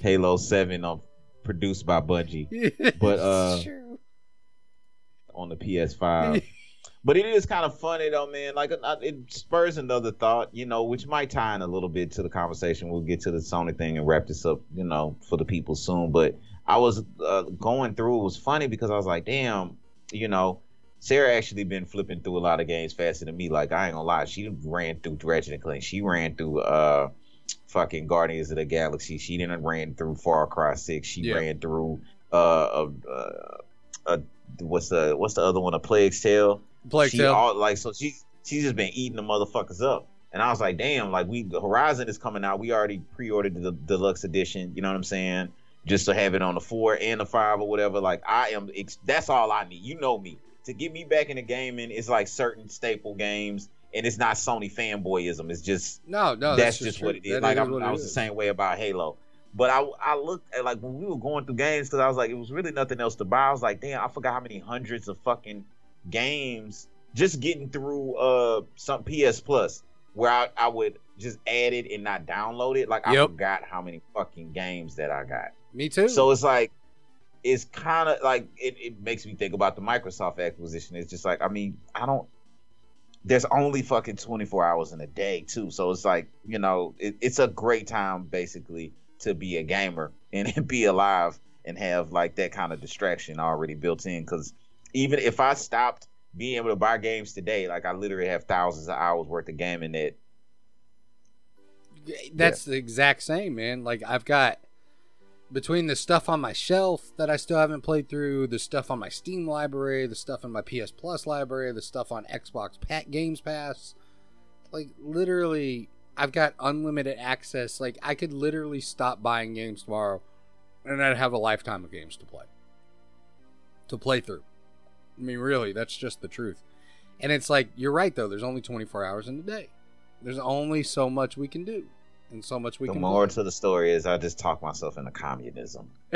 Halo Seven on produced by Bungie (laughs) But, uh, True. on the PS5. But it is kind of funny though, man. Like uh, it spurs another thought, you know, which might tie in a little bit to the conversation. We'll get to the Sony thing and wrap this up, you know, for the people soon. But I was uh, going through. It was funny because I was like, damn, you know, Sarah actually been flipping through a lot of games faster than me. Like I ain't gonna lie, she ran through Ratchet and Clank. She ran through uh, fucking Guardians of the Galaxy. She didn't ran through Far Cry Six. She Yeah. ran through uh, uh, uh, uh, what's the what's the other one? A Plague's Tale Plague she Tale. all like so she she's just been eating the motherfuckers up. And I was like, damn, like we Horizon is coming out. We already pre-ordered the deluxe edition. You know what I'm saying? Just to have it on the four and the five or whatever. Like I am. That's all I need. You know me. To get me back into gaming, it's like certain staple games, and it's not Sony fanboyism. It's just no, no, that's, that's, just true. what it is. That like is I'm, I it was the same way about Halo. But I I looked at like when we were going through games because I was like it was really nothing else to buy. I was like, damn, I forgot how many hundreds of fucking games just getting through uh some PS Plus where I, I would just add it and not download it. Like I Yep. forgot how many fucking games that I got. Me too. So it's like it's kind of like it, it makes me think about the Microsoft acquisition. It's just like I mean I don't. There's only fucking 24 hours in a day too, so it's like you know it, it's a great time basically to be a gamer (laughs) and be alive and have like that kind of distraction already built in. Because even if I stopped being able to buy games today, like I literally have thousands of hours worth of gaming that That's the exact same, man. Like I've got between the stuff on my shelf that I still haven't played through, the stuff on my Steam library, the stuff in my PS Plus library, the stuff on Xbox Pat Games Pass, like literally I've got unlimited access. Like I could literally stop buying games tomorrow and I'd have a lifetime of games to play. To play through. I mean, really, that's just the truth. And it's like you're right though, there's only 24 hours in a day. There's only so much we can do and so much we the can moral to the story is I just talk myself into communism. (laughs)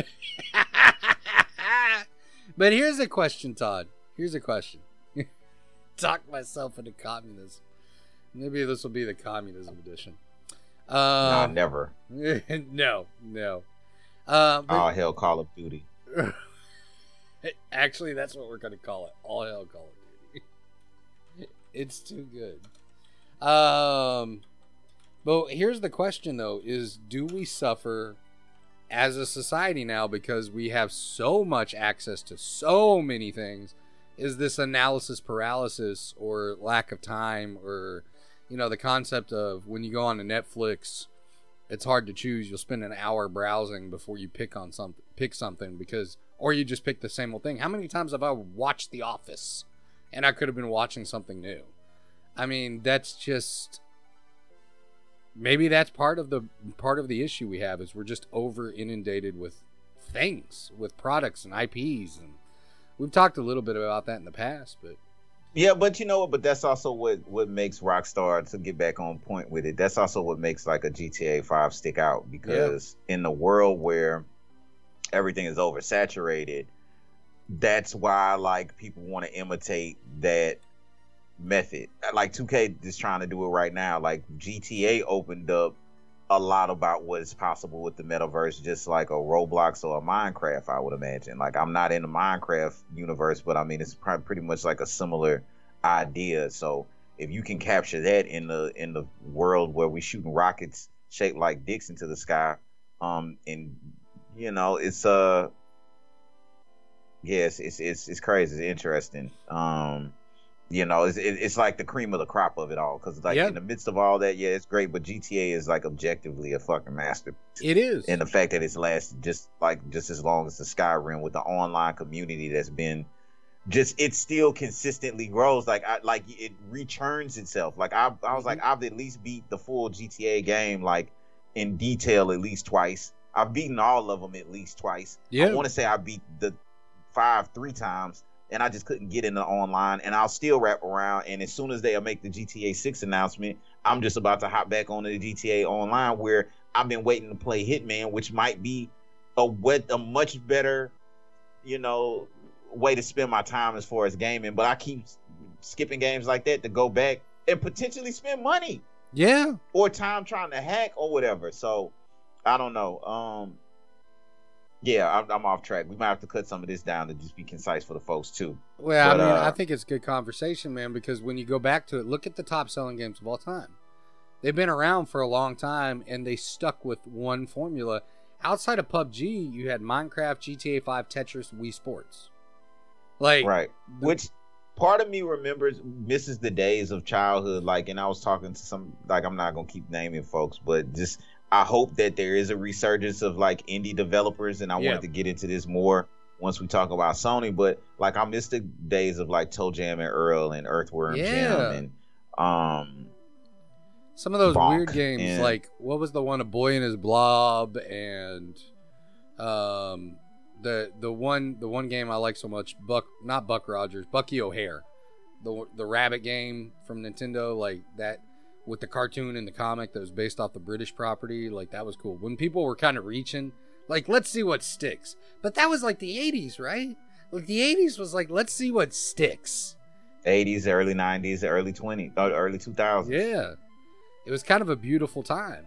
but here's a question, Todd. Here's a question. (laughs) Talk myself into communism. Maybe this will be the communism edition. nah, Uh, never. (laughs) no, no. Uh, but- Oh hell, Call of Duty. Actually, that's what we're gonna call it. All hell Call of Duty. it's too good. Um, but here's the question though: Is do we suffer as a society now because we have so much access to so many things? Is this analysis paralysis or lack of time or you know the concept of when you go on to Netflix? It's hard to choose. You'll spend an hour browsing before you pick on something, pick something because, or you just pick the same old thing. How many times have I watched The Office, and I could have been watching something new? I mean, that's just maybe that's part of the part of the issue we have is we're just over inundated with things, with products and IPs, and we've talked a little bit about that in the past, but Yeah, but you know what? But that's also what what makes Rockstar to get back on point with it. That's also what makes like a GTA Five stick out because in the world where everything is oversaturated, that's why like people want to imitate that method. Like 2K is trying to do it right now. Like GTA opened up a lot about what is possible with the metaverse, just like a Roblox or a Minecraft, I would imagine. Like I'm not in the Minecraft universe, but I mean it's pretty much like a similar idea. So if you can capture that in the in the world where we're shooting rockets shaped like dicks into the sky, um, and you know it's uh, yes, it's it's it's crazy, it's interesting. Um, you know, it's it, it's like the cream of the crop of it all because like Yep. in the midst of all that, yeah, it's great, but GTA is like objectively a fucking masterpiece it is. and the fact that it's lasted just like just as long as the Skyrim with the online community that's been just it still consistently grows like I like it returns itself like I I was mm-hmm. like I've at least beat the full GTA game like in detail at least twice I've beaten all of them at least twice yeah. I want to say I beat the five three times and I just couldn't get into online and I'll still wrap around and as soon as they'll make the GTA 6 announcement I'm just about to hop back on the GTA online where I've been waiting to play Hitman which might be a wet a much better you know way to spend my time as far as gaming but I keep skipping games like that to go back and potentially spend money yeah. or time trying to hack or whatever. So I don't know. Um, yeah, I'm, I'm off track. We might have to cut some of this down to just be concise for the folks too. Well, But, I mean, uh, I think it's good conversation, man, because when you go back to it, look at the top selling games of all time. They've been around for a long time and they stuck with one formula. Outside of PUBG, you had Minecraft, GTA 5, Tetris, Wii Sports. Like, Right. the- Which part of me remembers misses the days of childhood. Like, and I was talking to some like I'm not gonna keep naming folks, but just I hope that there is a resurgence of like indie developers, and I Yeah. wanted to get into this more once we talk about Sony. But like I miss the days of like ToeJam and Earl and Earthworm Yeah. Jim and um some of those Bonk, weird games, and- like, what was the one, A Boy and His Blob, and um, the the one the one game I like so much, Buck, not Buck Rogers, Bucky O'Hare, the the rabbit game from Nintendo, like that with the cartoon and the comic that was based off the British property, like that was cool. When people were kind of reaching, like let's see what sticks, but that was like the '80s, right? Like the '80s was like let's see what sticks. 80s, early 90s, early 20s, uh, early 2000s. Yeah. It was kind of a beautiful time.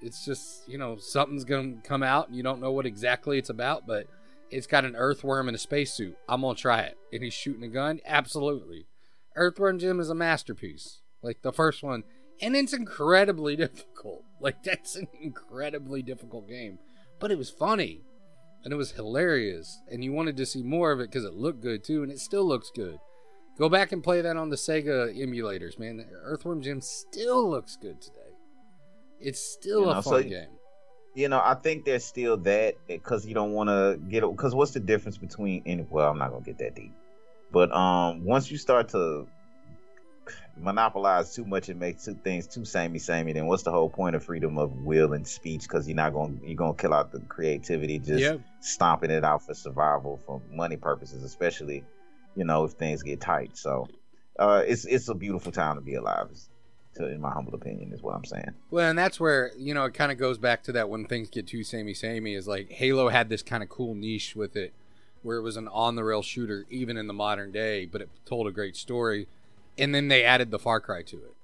It's just, you know, something's going to come out and you don't know what exactly it's about, but it's got an earthworm in a spacesuit. I'm going to try it. And he's shooting a gun? Absolutely. Earthworm Jim is a masterpiece. Like the first one. And it's incredibly (laughs) difficult. Like, that's an incredibly difficult game. But it was funny. And it was hilarious. And you wanted to see more of it because it looked good too. And it still looks good. Go back and play that on the Sega emulators, man. Earthworm Jim still looks good today. It's still You a know, fun so- game. You know, I think there's still that because you don't want to get because what's the difference between any? Well, I'm not gonna get that deep, but um, once you start to monopolize too much and make two things too samey samey, then what's the whole point of freedom of will and speech? Because you're not going to you're gonna kill out the creativity just Yeah. stomping it out for survival for money purposes, especially you know if things get tight. So uh, it's it's a beautiful time to be alive. To, in my humble opinion, is what I'm saying. Well, and that's where, you know, it kind of goes back to that when things get too samey samey is like Halo had this kind of cool niche with it where it was an on the rail shooter even in the modern day, but it told a great story. And then they added the Far Cry to it.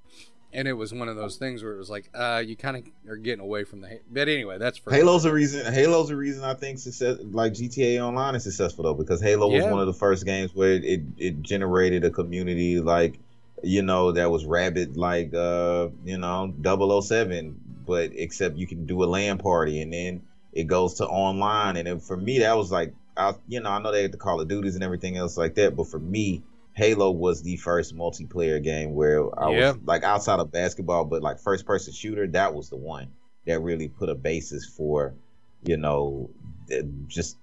and it was one of those things where it was like, uh, you kind of are getting away from the. But anyway, that's for Halo's a reason. Halo's a reason I think success, like GTA Online is successful though, because Halo was one of the first games where it, it it generated a community like, you know, that was rabid like, uh, you know, 007, but except you can do a LAN party and then it goes to online, and then for me that was like, I, you know, I know they had the Call of Duties and everything else like that, but for me. Halo was the first multiplayer game where I was like outside of basketball, but like first person shooter, that was the one that really put a basis for you know just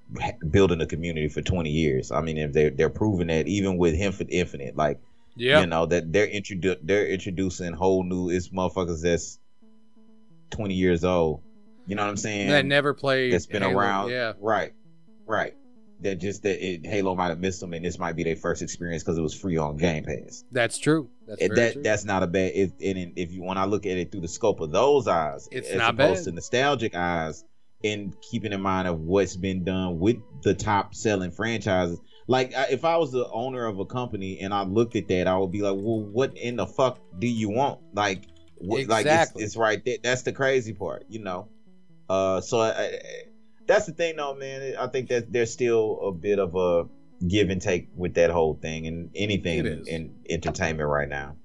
building a community for 20 years. I mean if they're, they're proving that even with Infinite infinite like yeah, you know that they're introdu- they're introducing whole new it's motherfuckers that's 20 years old. You know what i'm saying? that never played. that's been Halo, around. Yeah, right right that just that it, halo might have missed them and this might be their first experience because it was free on game pass that's true. That's that true. that's not a bad. If and if you when I look at it through the scope of those eyes, It's as not opposed bad. to nostalgic eyes, and keeping in mind of what's been done with the top selling franchises. Like I- if I was the owner of a company and I looked at that, I would be like, well, what in the fuck do you want? Like, what, like it's, Exactly. it's right there. That's the crazy part, you know. Uh, so I, I, that's the thing, though, man. I think that there's still a bit of a give and take with that whole thing and anything in entertainment right now.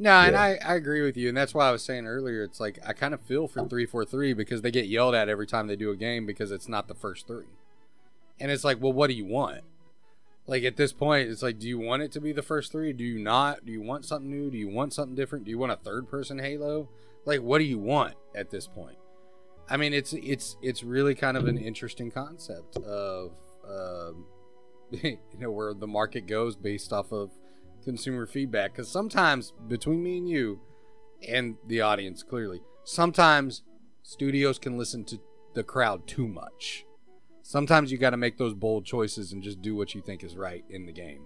No, and I, I agree with you, and that's why I was saying earlier. It's like I kind of feel for three four three because they get yelled at every time they do a game because it's not the first three, and it's like, well, what do you want? Like at this point, it's like, do you want it to be the first three? Do you not? Do you want something new? Do you want something different? Do you want a third person Halo? Like, what do you want at this point? I mean, it's it's it's really kind of an interesting concept of, um, (laughs) you know, where the market goes based off of consumer feedback. Because sometimes between me and you and the audience clearly sometimes studios can listen to the crowd too much. Sometimes you got to make those bold choices and just do what you think is right in the game.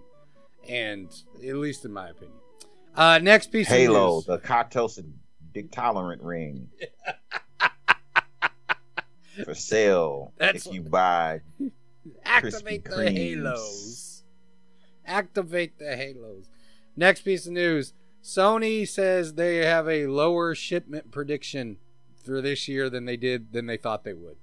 And at least in my opinion. Uh next piece Halo, the Katos Big Tolerant ring. (laughs) For sale That's if you buy. activate Krispy the Kremes. halos. Activate the halos. Next piece of news. Sony says they have a lower shipment prediction for this year than they did than they thought they would.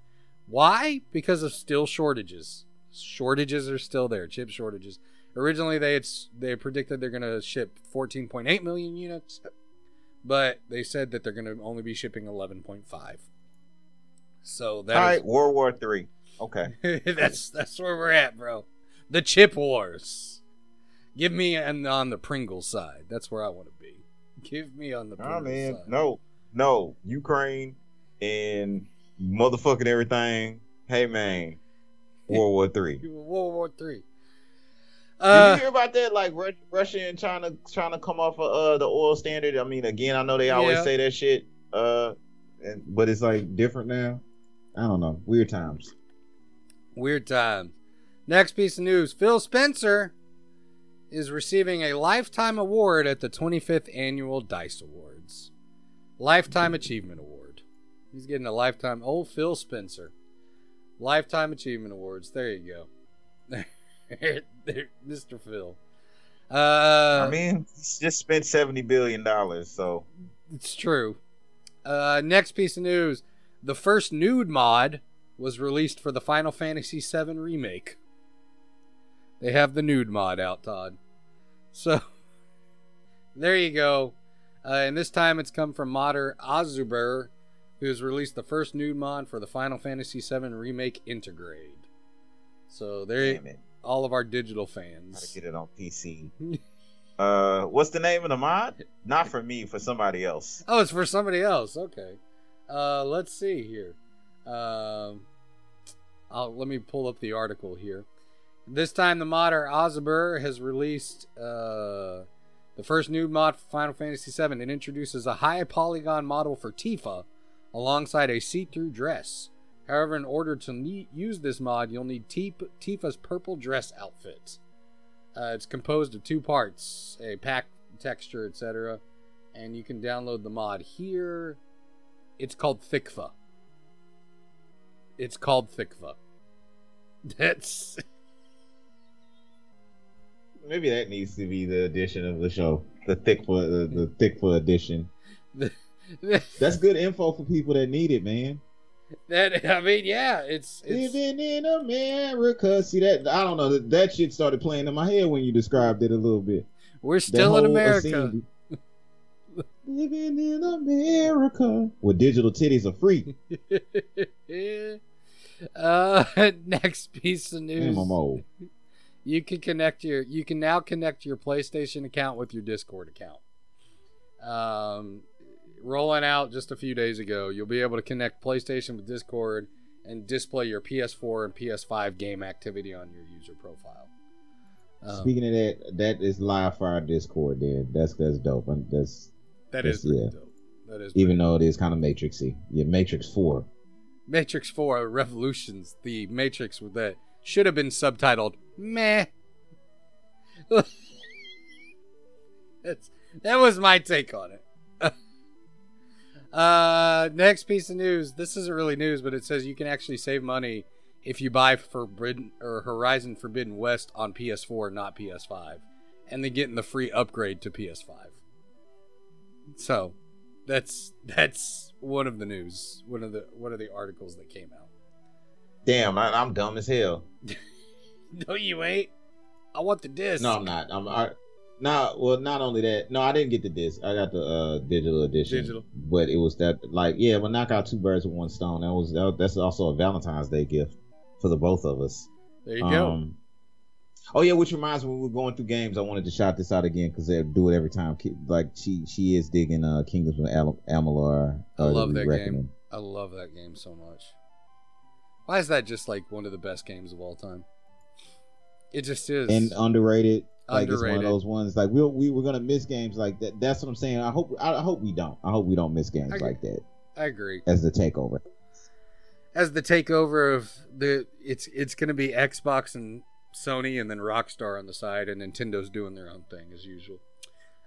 Why? Because of still shortages. Shortages are still there chip shortages. Originally they had they predicted they're going to ship 14.8 million units but they said that they're going to only be shipping 11.5 so that All is- right, World War Three. Okay. (laughs) that's that's where we're at, bro. The chip wars. Give me on, on the Pringle side. That's where I want to be. Give me on the Pringle man. side. No, no. Ukraine and motherfucking everything. Hey, man. (laughs) World War Three. (laughs) World War Three. Did Uh, you hear about that? Like Russia and China trying to come off of uh, the oil standard. I mean, again, I know they always Yeah. say that shit, uh, and, but it's like different now. I don't know. Weird times. weird times. Next piece of news: Phil Spencer is receiving a lifetime award at the 25th annual Dice Awards. Lifetime Achievement Award. He's getting a lifetime. Old Phil Spencer. Lifetime Achievement Awards. There you go. (laughs) There- Mr. Phil. Uh, I mean, he's just spent seventy billion dollars, so it's true. Uh, next piece of news: the first nude mod was released for the Final Fantasy VII remake. They have the nude mod out, Todd. So (laughs) there you go. Uh, and this time it's come from modder Azuber, who has released the first nude mod for the Final Fantasy VII remake Intergrade. So there, all of our digital fans. gotta get it on PC. (laughs) uh, what's the name of the mod? Not for me, for somebody else. Oh, it's for somebody else. Okay. Uh, let's see here. Um, I'll, let me pull up the article here. This time, the modder Ozabur has released uh, the first new mod for Final Fantasy VII. It introduces a high polygon model for Tifa alongside a see through dress. However, in order to ne- use this mod, you'll need Tif- Tifa's purple dress outfit. Uh, it's composed of two parts a pack texture, etc and you can download the mod here. It's called Thickfa. It's called Thickfa. (laughs) That's Maybe that needs to be the edition of the show. The thick for the, the thick for edition. (laughs) That's good info for people that need it, man. that I mean, yeah, it's, it's Living in America. See that? I don't know. That, that shit started playing in my head when you described it a little bit. we're still in America. scene- Living in America. Where digital titties are free. (laughs) uh, (laughs) next piece of news. MMO. You can connect your you can now connect your PlayStation account with your Discord account. Um, rolling out just a few days ago, you'll be able to connect PlayStation with Discord and display your PS4 and PS5 game activity on your user profile. Um, Speaking of that, that is live fire Discord. Then that's that's dope. And that's that is yeah. dope. That is even though it is kind of Matrixy. Yeah, Matrix Four. Matrix 4 Revolutions, the Matrix with that should have been subtitled meh. (laughs) That's, that was my take on it. (laughs) uh, next piece of news. This isn't really news, but it says you can actually save money if you buy Forbidden or Horizon Forbidden West on PS4, not PS5, and then getting the free upgrade to PS5. So, that's that's one of the news. One of the one of the articles that came out. Damn, I, I'm dumb as hell. (laughs) No, you ain't. I want the disc. No, I'm not. I'm. I, no, well, not only that. No, I didn't get the disc. I got the uh, digital edition. Digital. But it was that like yeah, well, knock out two birds with one stone. That was that, that's also a Valentine's Day gift for the both of us. There you go. Oh yeah, which reminds me, when we were going through games, I wanted to shout this out again because they do it every time. Like she she is digging uh Kingdoms of Al- Amalur. I uh, love that Reckoning. game. I love that game so much. Why is that just like one of the best games of all time? It just is. and underrated. Like it's one of those ones. Like we we we're gonna miss games like that. That's what I'm saying. I hope I, I hope we don't. I hope we don't miss games I- like that I agree. as the takeover. As the takeover of the, it's it's gonna be Xbox and Sony, and then Rockstar on the side, and Nintendo's doing their own thing as usual.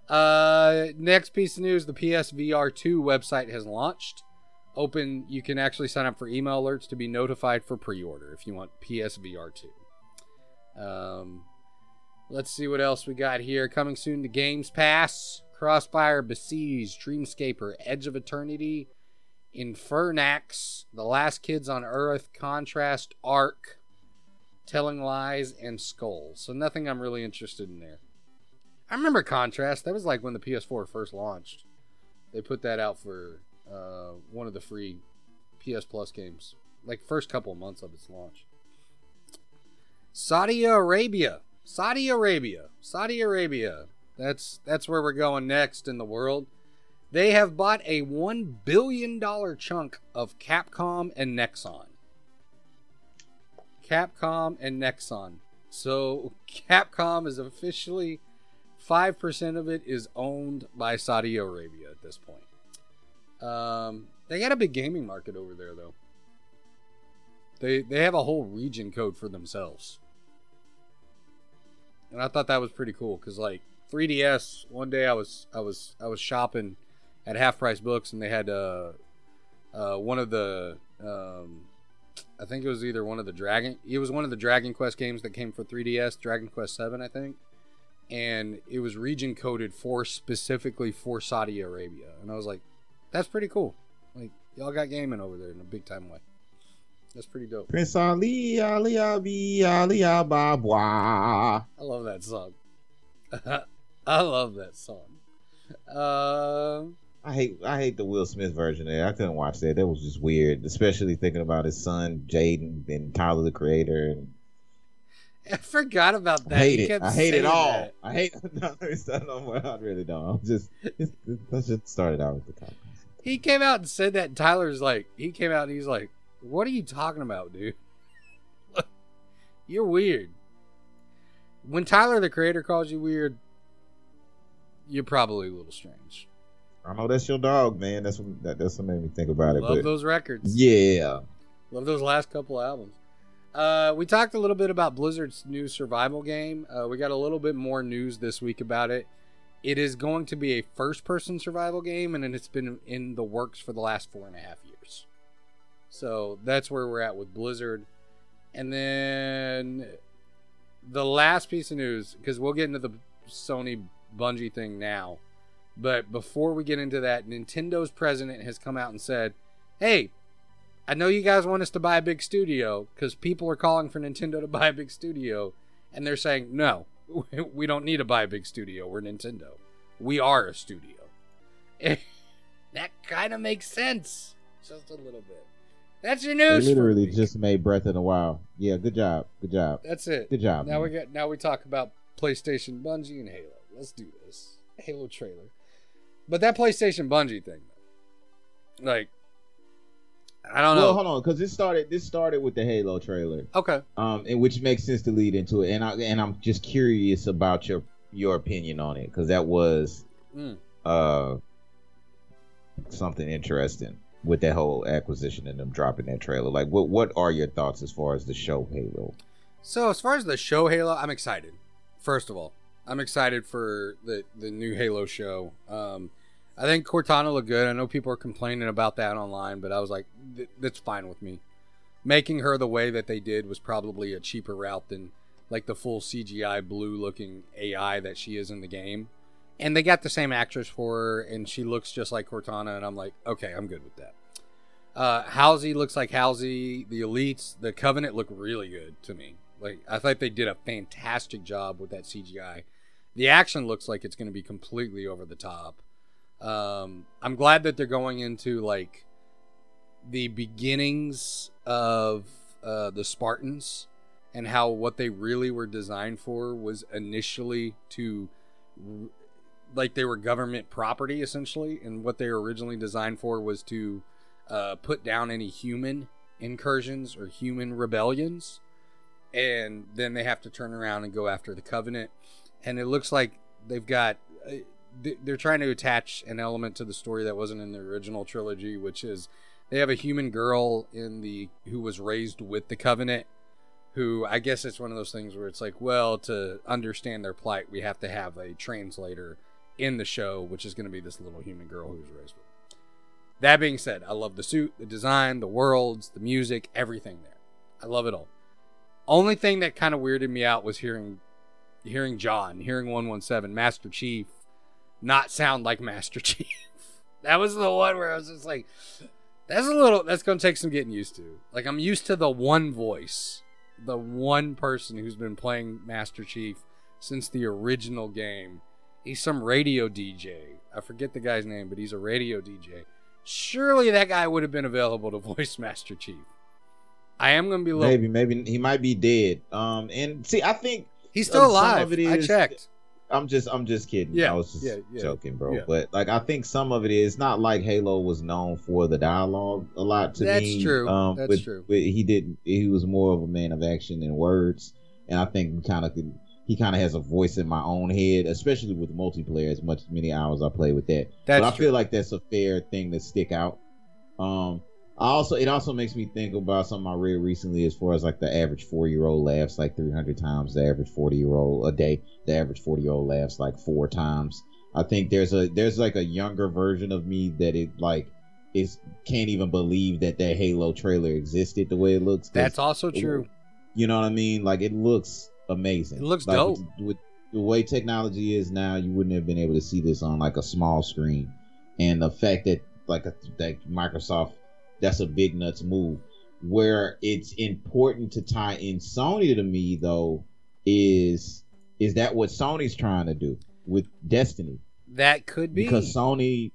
Uh, next piece of news: the PSVR two website has launched. Open, you can actually sign up for email alerts to be notified for pre-order if you want PSVR two. Um, let's see what else we got here. Coming soon to Games Pass, Crossfire, Besiege, Dreamscaper, Edge of Eternity, Infernax, The Last Kids on Earth, Contrast, Arc, Telling Lies, and Skulls. So nothing I'm really interested in there. I remember Contrast. That was like when the PS4 first launched. They put that out for uh, one of the free PS Plus games, like first couple months of its launch. Saudi Arabia, Saudi Arabia, Saudi Arabia. That's that's where we're going next in the world. They have bought a one billion dollar chunk of Capcom and Nexon. Capcom and Nexon. So Capcom is officially five percent of it is owned by Saudi Arabia at this point. Um, they got a big gaming market over there, though. They they have a whole region code for themselves, and I thought that was pretty cool because like 3ds. One day I was I was I was shopping at Half Price Books, and they had uh, uh one of the um, I think it was either one of the Dragon. It was one of the Dragon Quest games that came for 3ds, Dragon Quest Seven, I think and it was region coded for specifically for Saudi Arabia. And I was like, that's pretty cool. Like y'all got gaming over there in a big time way. That's pretty dope. Prince Ali Ali Ali Ali Ababa. I love that song. (laughs) I love that song. Uh, I hate I hate the Will Smith version there. I couldn't watch that. That was just weird, especially thinking about his son Jaden and Tyler the Creator. And I forgot about that. I hate it. I hate it all. that. I hate. No, no more. I really don't. I'm just let's just start it out with the comments. He came out and said that. and Tyler's like, he came out and he's like, "What are you talking about, dude? (laughs) You're weird." When Tyler the creator calls you weird, you're probably a little strange. I know that's your dog, man. That's what that, that's what made me think about it. Love But those records. yeah, Love those last couple albums. Uh, we talked a little bit about Blizzard's new survival game. Uh, we got a little bit more news this week about it. It is going to be a first person survival game, and it's been in the works for the last four and a half years. So that's where we're at with Blizzard. And then the last piece of news, because we'll get into the Sony Bungie thing now. But before we get into that, Nintendo's president has come out and said, "Hey, I know you guys want us to buy a big studio because people are calling for Nintendo to (laughs) buy a big studio, and they're saying no, (laughs) we don't need to buy a big studio. We're Nintendo. We are a studio." (laughs) that kind of makes sense, just a little bit. That's your They news. for literally just made Breath in a Wild. Yeah, good job. Good job. That's it. Good job. Now we man. got now we talk about PlayStation, Bungie, and Halo. Let's do this. Halo trailer. But that PlayStation Bungie thing. Like I don't Well, know. hold on, because this started. This started with the Halo trailer, Okay. um, and which makes sense to lead into it. And I and I'm just curious about your your opinion on it, because that was Mm. uh something interesting with that whole acquisition and them dropping that trailer. Like, what what are your thoughts as far as the show Halo? So as far as the show Halo, I'm excited. First of all, I'm excited for the the new Halo show. Um, I think Cortana looked good. I know people are complaining about that online, but I was like, th- that's fine with me. Making her the way that they did was probably a cheaper route than like the full CGI blue looking AI that she is in the game. And they got the same actress for her, and she looks just like Cortana, and I'm like, okay, I'm good with that. Uh, Halsey looks like Halsey. The Elites, the Covenant look really good to me. Like I thought they did a fantastic job with that CGI. The action looks like it's going to be completely over the top. Um, I'm glad that they're going into like the beginnings of uh, the Spartans and how what they really were designed for was initially to like they were government property essentially and what they were originally designed for was to uh, put down any human incursions or human rebellions and then they have to turn around and go after the covenant and it looks like they've got uh, th- they're trying to attach an element to the story that wasn't in the original trilogy which is they have a human girl in the who was raised with the covenant who i guess it's one of those things where it's like well to understand their plight we have to have a translator in the show which is going to be this little human girl who's raised with that being said i love the suit the design the worlds the music everything there. I love it all. Only thing that kind of weirded me out was hearing hearing John, hearing 117, Master Chief, not sound like Master (laughs) Chief. that was the one where I was just like, that's a little, that's going to take some getting used to. Like, I'm used to the one voice, the one person who's been playing Master Chief since the original game. He's some radio DJ. I forget the guy's name, but he's a radio DJ. Surely that guy would have been available to (laughs) voice Master Chief. I am to be little. Maybe, maybe he might be dead. Um, and see, I think He's still alive. I checked. I'm just I'm just kidding. Yeah, I was just yeah, yeah, joking, bro. yeah. But like I think some of it is not like Halo was known for the dialogue a lot to That's me. true. Um, That's but, true. But he didn't. he was more of a man of action than words. And I think kind of he kind of has a voice in my own head, especially with multiplayer. As much as many hours I play with that, That's but I true. feel like that's a fair thing to stick out. Um, I also it also makes me think about something I read recently as far as like the average four year old laughs like 300 times, the average 40 year old a day, the average 40 year old laughs like four times. I think there's a there's like a younger version of me that it like is can't even believe that that Halo trailer existed the way it looks. That's also true. you know what I mean? Like it looks amazing. It looks like, dope. With, with the way technology is now, you wouldn't have been able to see this on like a small screen. And the fact that like a, that Microsoft, that's a big nuts move. Where it's important to tie in Sony to me though is is that what Sony's trying to do with Destiny? That could be. Because Sony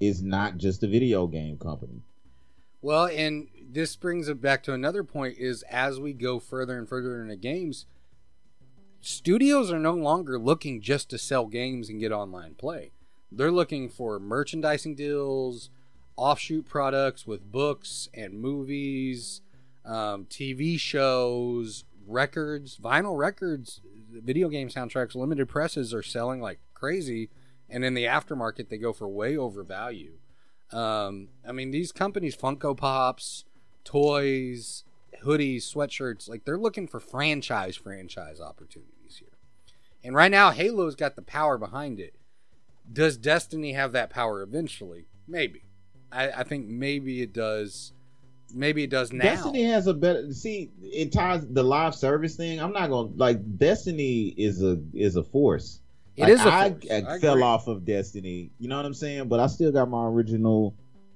is not just a video game company. Well, and this brings it back to another point is as we go further and further into games, studios are no longer looking just to sell games and get online play. They're looking for merchandising deals, offshoot products with books and movies, um, TV shows, records, vinyl records, video game soundtracks, limited presses are selling like crazy. And in the aftermarket, they go for way over value. Um, I mean, these companies, Funko Pops, toys, hoodies, sweatshirts, like they're looking for franchise franchise opportunities here. And right now, Halo's got the power behind it. Does Destiny have that power eventually? Maybe. I, I think maybe it does. Maybe it does now. Destiny has a better see. It ties the live service thing. I'm not gonna like Destiny is a is a force. It Like, is a I, force. I I fell agree. off of Destiny. You know what I'm saying? But I still got my original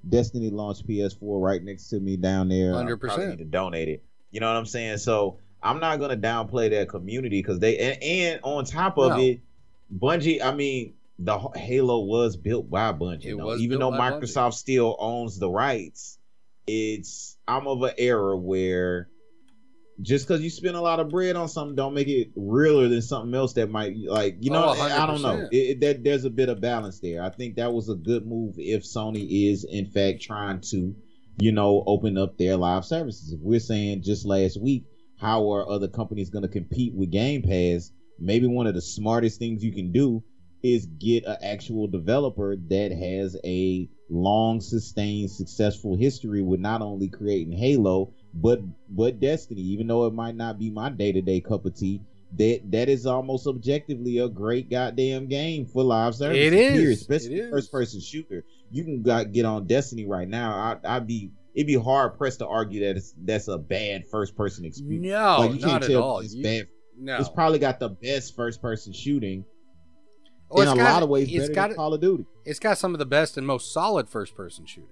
Destiny launch PS4 right next to me down there. 100%. probably need to donate it. You know what I'm saying? So I'm not gonna downplay that community because they and, and on top of No. it, Bungie. I mean, the Halo was built by Bungie. Though. was even though by Bungie. Microsoft still owns the rights. It's I'm of an era where just because you spend a lot of bread on something don't make it realer than something else that might like you know Oh, I don't know it, it, that there's a bit of balance there. I think that was a good move if Sony is in fact trying to you know open up their live services. If we're saying just last week how are other companies going to compete with Game Pass? Maybe one of the smartest things you can do is get an actual developer that has a long sustained successful history with not only creating Halo but but Destiny even though it might not be my day-to-day cup of tea that that is almost objectively a great goddamn game for live service It is. period, especially It first person shooter you can got, get on Destiny right now I, I'd be it'd be hard pressed to argue that it's that's a bad first person experience No, like you not can't at tell all. it's You- bad no. it's probably got the best first person shooting In a got- lot of ways it's better got than Call of Duty. it's got some of the best and most solid first person shooting.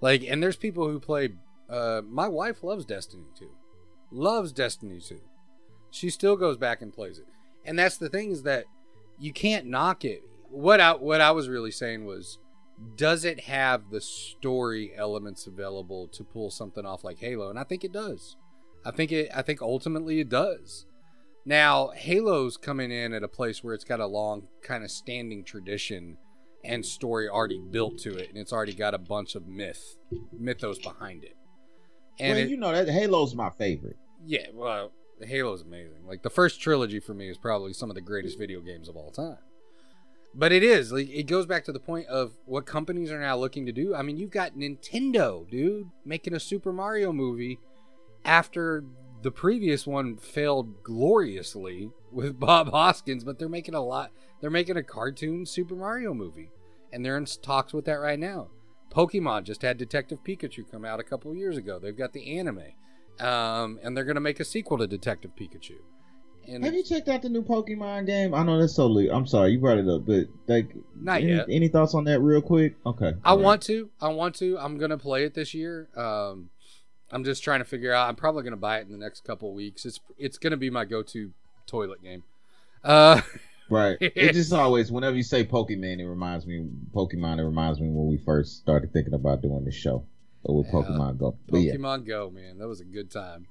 Like, and there's people who play. Uh, my wife loves Destiny 2. Loves Destiny 2. She still goes back and plays it. And that's the thing is that you can't knock it. What I, what I was really saying was, does it have the story elements available to pull something off like Halo? And I think it does. I think it. I think ultimately it does. Now, Halo's coming in at a place where it's got a long kind of standing tradition and story already built to it, and it's already got a bunch of myth, mythos behind it. And well, it- you know that Halo's my favorite. yeah, well, Halo's amazing. Like the first trilogy for me is probably some of the greatest video games of all time. But it is like it goes back to the point of what companies are now looking to do. I mean, you've got Nintendo, dude, making a Super Mario movie after the previous one failed gloriously with (laughs) Bob Hoskins, but they're making a lot. They're making a cartoon Super Mario movie, and they're in talks with that right now. Pokemon just had Detective Pikachu come out a couple of years ago. They've got the anime, um, and they're going to make a sequel to Detective Pikachu. And Have you checked out the new Pokemon game? I know that's totally. I'm sorry you brought it up, but like, Not any, yet. Any thoughts on that, real quick? Okay. I right. want to. I want to. I'm gonna play it this year. Um, I'm just trying to figure out. I'm probably gonna buy it in the next couple of weeks. It's it's gonna be my go-to toilet game. Uh, (laughs) Right. It just always, whenever you say Pokemon, it reminds me Pokemon. It reminds me when we first started thinking about doing the show with Yeah. Pokemon Go. But yeah, Pokemon Go, man, that was a good time.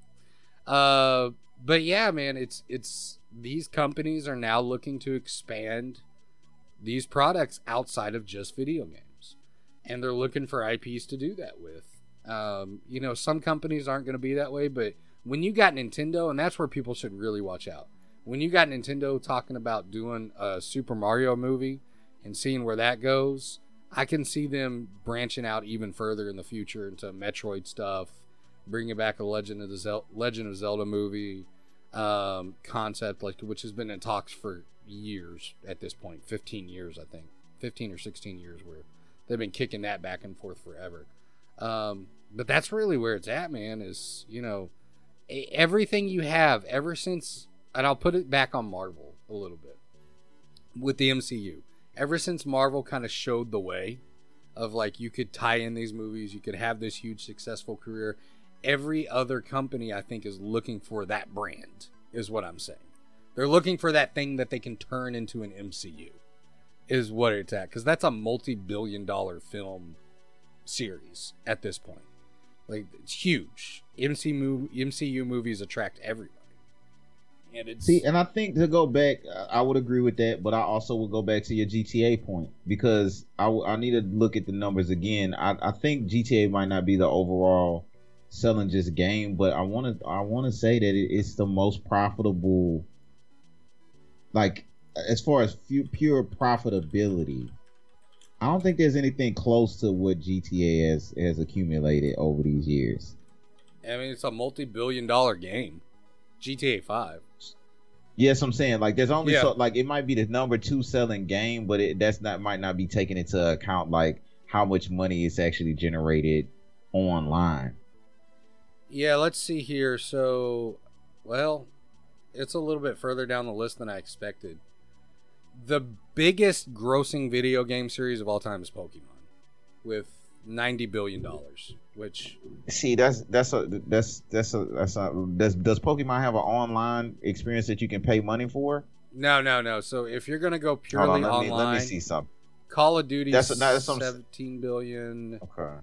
Uh, but yeah, man, it's it's these companies are now looking to expand these products outside of just video games, and they're looking for IPs to do that with. Um, you know, some companies aren't going to be that way, but when you got Nintendo, and that's where people should really watch out. When you got Nintendo talking about doing a Super Mario movie and seeing where that goes, I can see them branching out even further in the future into Metroid stuff, bringing back a Legend of the Zel- Legend of Zelda movie um, concept, like which has been in talks for years at this point, 15 years I think, 15 or 16 years, where they've been kicking that back and forth forever. Um, but that's really where it's at, man. Is you know everything you have ever since, and I'll put it back on Marvel a little bit with the MCU ever since Marvel kind of showed the way of like you could tie in these movies, you could have this huge successful career. Every other company I think is looking for that brand, is what I'm saying. They're looking for that thing that they can turn into an MCU, is what it's at. Because that's a multi billion dollar film series at this point. Like, it's huge. MCU, MCU movies attract everybody. And it's. See, and I think to go back, I would agree with that, but I also would go back to your GTA point because I, I need to look at the numbers again. I, I think GTA might not be the overall selling just game, but I want to I want to say that it, it's the most profitable. Like as far as pure profitability, I don't think there's anything close to what GTA has has accumulated over these years. I mean, it's a multi billion dollar game. GTA 5. Yes, I'm saying like there's only Yeah. so like it might be the number two selling game, but it that's not might not be taken into account like how much money is actually generated online. Yeah, let's see here. So, well, it's a little bit further down the list than I expected. The biggest grossing video game series of all time is Pokemon, with ninety billion dollars. Which See, that's that's a that's that's a that's a does does Pokemon have an online experience that you can pay money for? no, no, no. So if you're gonna go purely on, let me online, let me see something. Call of Duty That's- that's what I'm s- seventeen billion, Okay.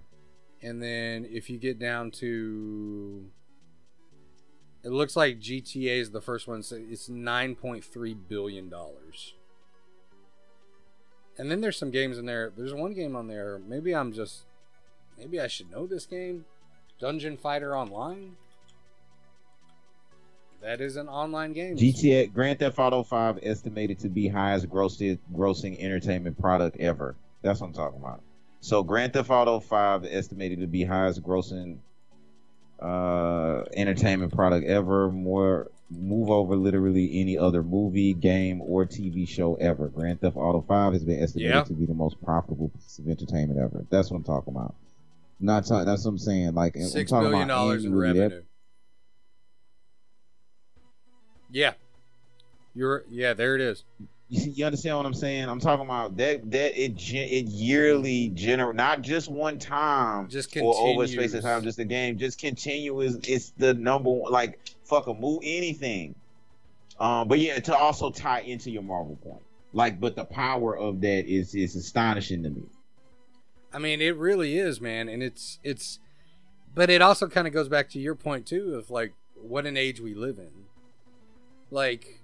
and then if you get down to, it looks like GTA is the first one. So it's nine point three billion dollars. And then there's some games in there. There's one game on there. Maybe I'm just, maybe I should know this game. Dungeon Fighter Online. That is an online game. GTA Grand Theft Auto 5 estimated to be highest grossed, grossing entertainment product ever. That's what I'm talking about. So Grand Theft Auto 5 estimated to be highest grossing Uh, entertainment product ever. More move over literally any other movie, game, or TV show ever. Grand Theft Auto 5 has been estimated Yeah. to be the most profitable piece of entertainment ever. That's what I'm talking about. Not ta- that's what I'm saying. Like I'm talking billion about dollars in that- revenue. Yeah. You're yeah, there it is. You, see, you understand what I'm saying? I'm talking about that that it it yearly generate not just one time Just or over a space continues. of time, just a game, just continuous. It's the number one, like fuck a move anything. Um, but yeah, to also tie into your Marvel point, like, but the power of that is is astonishing to me. I mean, it really is, man, and it's it's but it also kind of goes back to your point too of like what an age we live in. Like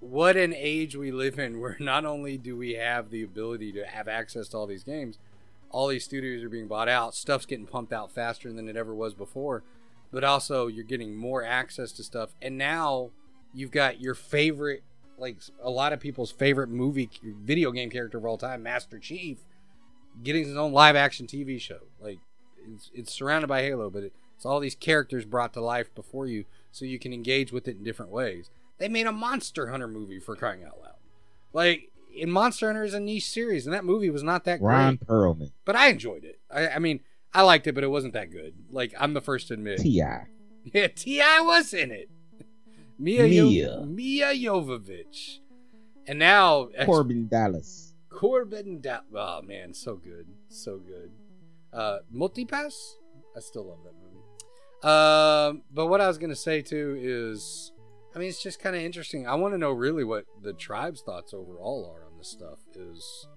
what an age we live in where not only do we have the ability to have access to all these games, all these studios are being bought out, stuff's getting pumped out faster than it ever was before, but also you're getting more access to stuff and now you've got your favorite like a lot of people's favorite movie video game character of all time, Master Chief, getting his own live action TV show. Like it's, it's surrounded by Halo, but it, it's all these characters brought to life before you, so you can engage with it in different ways. They made a Monster Hunter movie for crying out loud. Like in Monster Hunter is a niche series, and that movie was not that Ron great, Perlman, but I enjoyed it. I, I mean, I liked it, but it wasn't that good. Like I'm the first to admit. Ti. (laughs) Yeah, T.I. was in it. Mia Mia. Yo- Mia Jovovich, and now Korben Dallas. Corbin da- Oh man, so good, so good. Uh, Multipass. I still love that movie. Um, but what I was gonna say too is, I mean, it's just kind of interesting. I want to know really what the tribe's thoughts overall are on this stuff. Is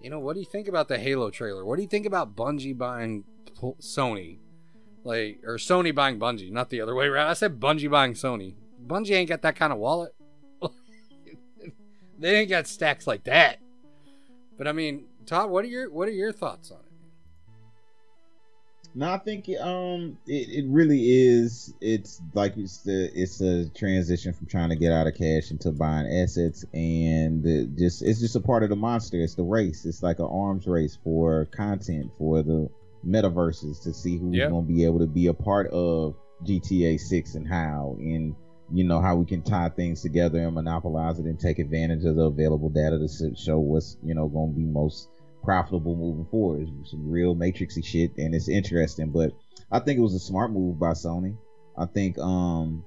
you know, what do you think about the Halo trailer? What do you think about Bungie buying Sony? Like, or Sony buying Bungie, not the other way around. I said Bungie buying Sony. Bungie ain't got that kind of wallet. (laughs) they ain't got stacks like that. But I mean, Todd, what are your what are your thoughts on it? No, I think um it, it really is. It's like it's the it's a transition from trying to get out of cash into buying assets, and it just it's just a part of the monster. It's the race. It's like an arms race for content for the metaverses to see who's to be able to be a part of GTA Six and how, and you know how we can tie things together and monopolize it and take advantage of the available data to show what's you know going to be most profitable moving forward. It's some real matrixy shit, and it's interesting. But I think it was a smart move by Sony. I think um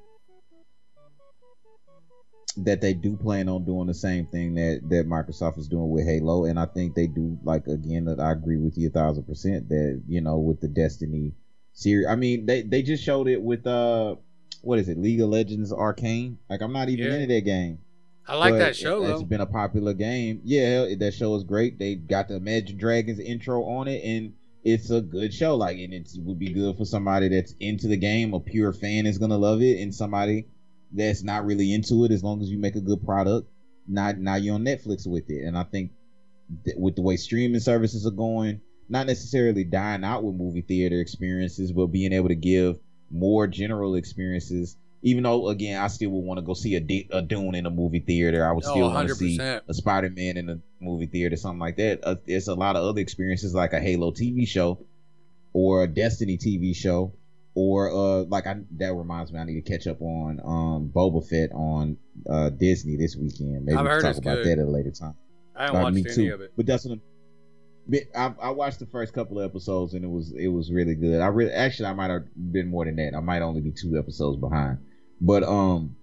that they do plan on doing the same thing that that Microsoft is doing with Halo, and I think they do like again that I agree with you a thousand percent that you know with the Destiny series. I mean they they just showed it with uh what is it League of Legends Arcane? Like I'm not even Yeah. into that game. I like But that show it- though. It's been a popular game. Yeah, that show is great. They got the Imagine Dragons intro on it, and it's a good show. Like, and it would be good for somebody that's into the game. A pure fan is gonna love it, and somebody that's not really into it. As long as you make a good product, not now you're on Netflix with it. And I think with the way streaming services are going, not necessarily dying out with movie theater experiences, but being able to give more general experiences. Even though, again, I still would want to go see a, D- a Dune in a movie theater. I would Oh, still want to see a Spider Man in a movie theater, something like that. Uh, there's a lot of other experiences like a Halo TV show or a Destiny TV show. Or uh, like I, that reminds me, I need to catch up on um Boba Fett on uh Disney this weekend. Maybe I've we can talk about good. that at a later time. I haven't Uh, watched me any too. of it. But that's what I, I watched the first couple of episodes and it was it was really good. I really actually I might have been more than that. I might only be two episodes behind, but um,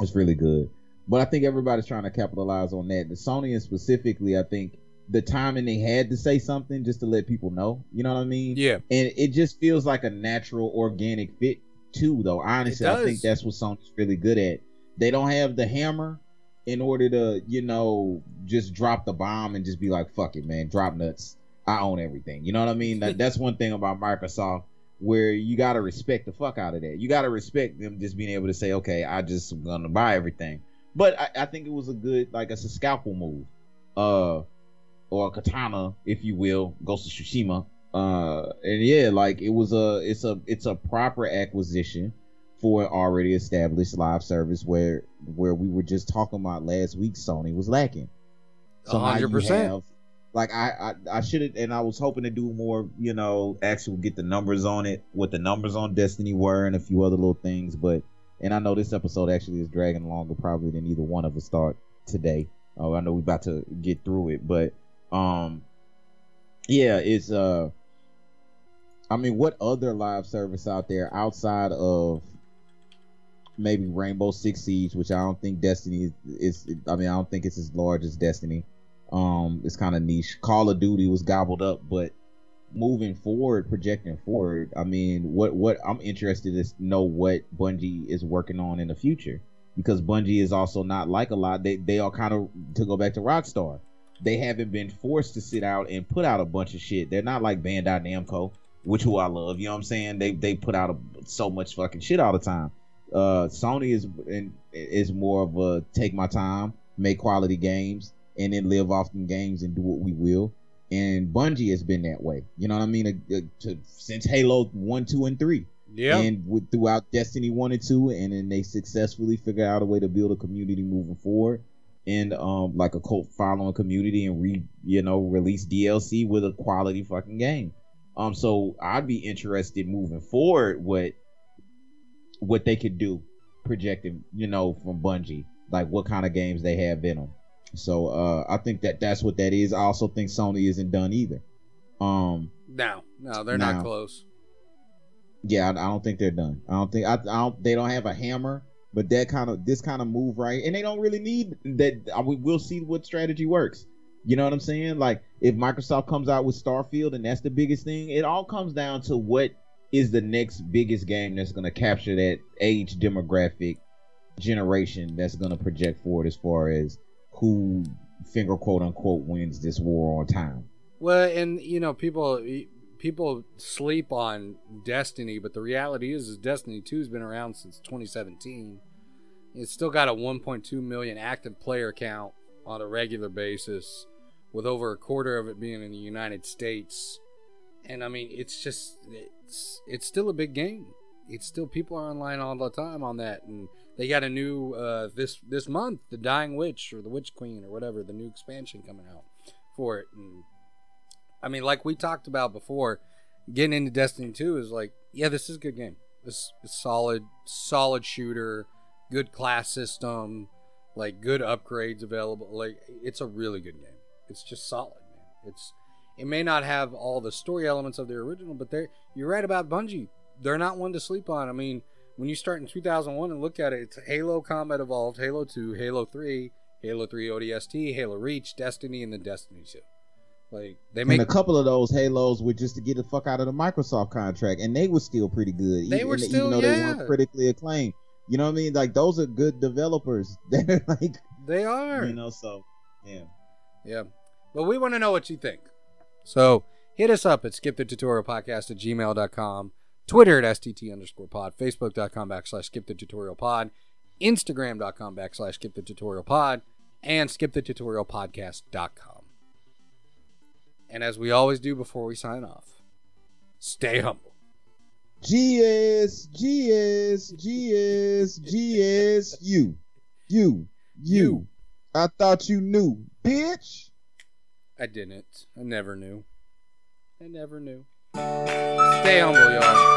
it's really good. but I think everybody's trying to capitalize on that. The Sony and specifically, I think the timing they had to say something just to let people know. You know what I mean? Yeah. And it just feels like a natural, organic fit too. Though honestly, I think that's what Sony's really good at. They don't have the hammer in order to, you know, just drop the bomb and just be like, "Fuck it, man, drop nuts. I own everything." You know what I mean? That, that's one thing about Microsoft where you gotta respect the fuck out of that. You gotta respect them just being able to say, "Okay, I just am gonna buy everything." But I, I think it was a good, like, it's a scalpel move, uh, or a katana, if you will, Ghost of Tsushima. Uh, and yeah, like it was a, it's a, it's a proper acquisition for an already established live service where where we were just talking about last week. Sony was lacking. You 100%. Like I, I, I should have, and I was hoping to do more. You know, actually get the numbers on it, what the numbers on Destiny were, and a few other little things. But and I know this episode actually is dragging longer probably than either one of us thought today. Oh, I know we're about to get through it, but um, yeah, it's uh, I mean, what other live service out there outside of maybe Rainbow Six Siege, which I don't think Destiny is I mean, I don't think it's as large as Destiny. Um, it's kind of niche. Call of Duty was gobbled up, but moving forward, projecting forward, I mean, what what I'm interested is know what Bungie is working on in the future because Bungie is also not like a lot. They they are kind of to go back to Rockstar. They haven't been forced to sit out and put out a bunch of shit. They're not like Bandai Namco, which who I love. You know what I'm saying? They they put out a, so much fucking shit all the time. Uh, Sony is is more of a take my time, make quality games, and then live off them games and do what we will. And Bungie has been that way. You know what I mean? Uh, uh, to, since Halo one, two, and three Yeah. and with, throughout Destiny one and two, and then they successfully figured out a way to build a community moving forward, and um like a cult following community, and re you know release DLC with a quality fucking game. Um, so I'd be interested moving forward what what they could do, projecting you know from Bungie, like what kind of games they have in them. So uh, I think that that's what that is. I also think Sony isn't done either. Um, no, no, they're No. not close. yeah, I, I don't think they're done. I don't think I, I don't. They don't have a hammer, but that kind of this kind of move right, and they don't really need that. I mean, we'll see what strategy works. You know what I'm saying? Like if Microsoft comes out with Starfield and that's the biggest thing, it all comes down to what is the next biggest game that's going to capture that age demographic generation that's going to project forward as far as who finger quote unquote wins this war on time. Well, and you know, people people sleep on Destiny, but the reality is, is Destiny Two has been around since 2017. It's still got a 1.2 million active player count on a regular basis, with over a quarter of it being in the United States. And I mean, it's just it's it's still a big game. It's still people are online all the time on that, and they got a new uh, this this month, the Dying Witch or the Witch Queen or whatever, the new expansion coming out for it. And I mean, like we talked about before, getting into Destiny 2 is like, yeah, this is a good game. Is solid, solid shooter, good class system, like good upgrades available. Like it's a really good game. It's just solid, man. It's it may not have all the story elements of the original, but they're you're right about Bungie. They're not one to sleep on. I mean, when you start in 2001 and look at it, it's Halo Combat Evolved, Halo 2, Halo 3, Halo 3 ODST, Halo Reach, Destiny, and then Destiny 2. Like they make and a couple of those Halos were just to get the fuck out of the Microsoft contract, and they were still pretty good. They even, were even still- though they weren't critically acclaimed. You know what I mean? Like those are good developers. (laughs) They're like, they are. you know, so yeah. Yeah. But we want to know what you think. So hit us up at skip the tutorial podcast at gmail.com, Twitter at STT underscore pod, Facebook.com backslash skip the tutorial pod, Instagram.com backslash skip the tutorial pod, and skip the tutorial podcast.com. And as we always do before we sign off, stay humble. GS, GS, GS, GS, you, you, you. I thought you knew, bitch. I didn't. I never knew. I never knew. Stay humble, y'all.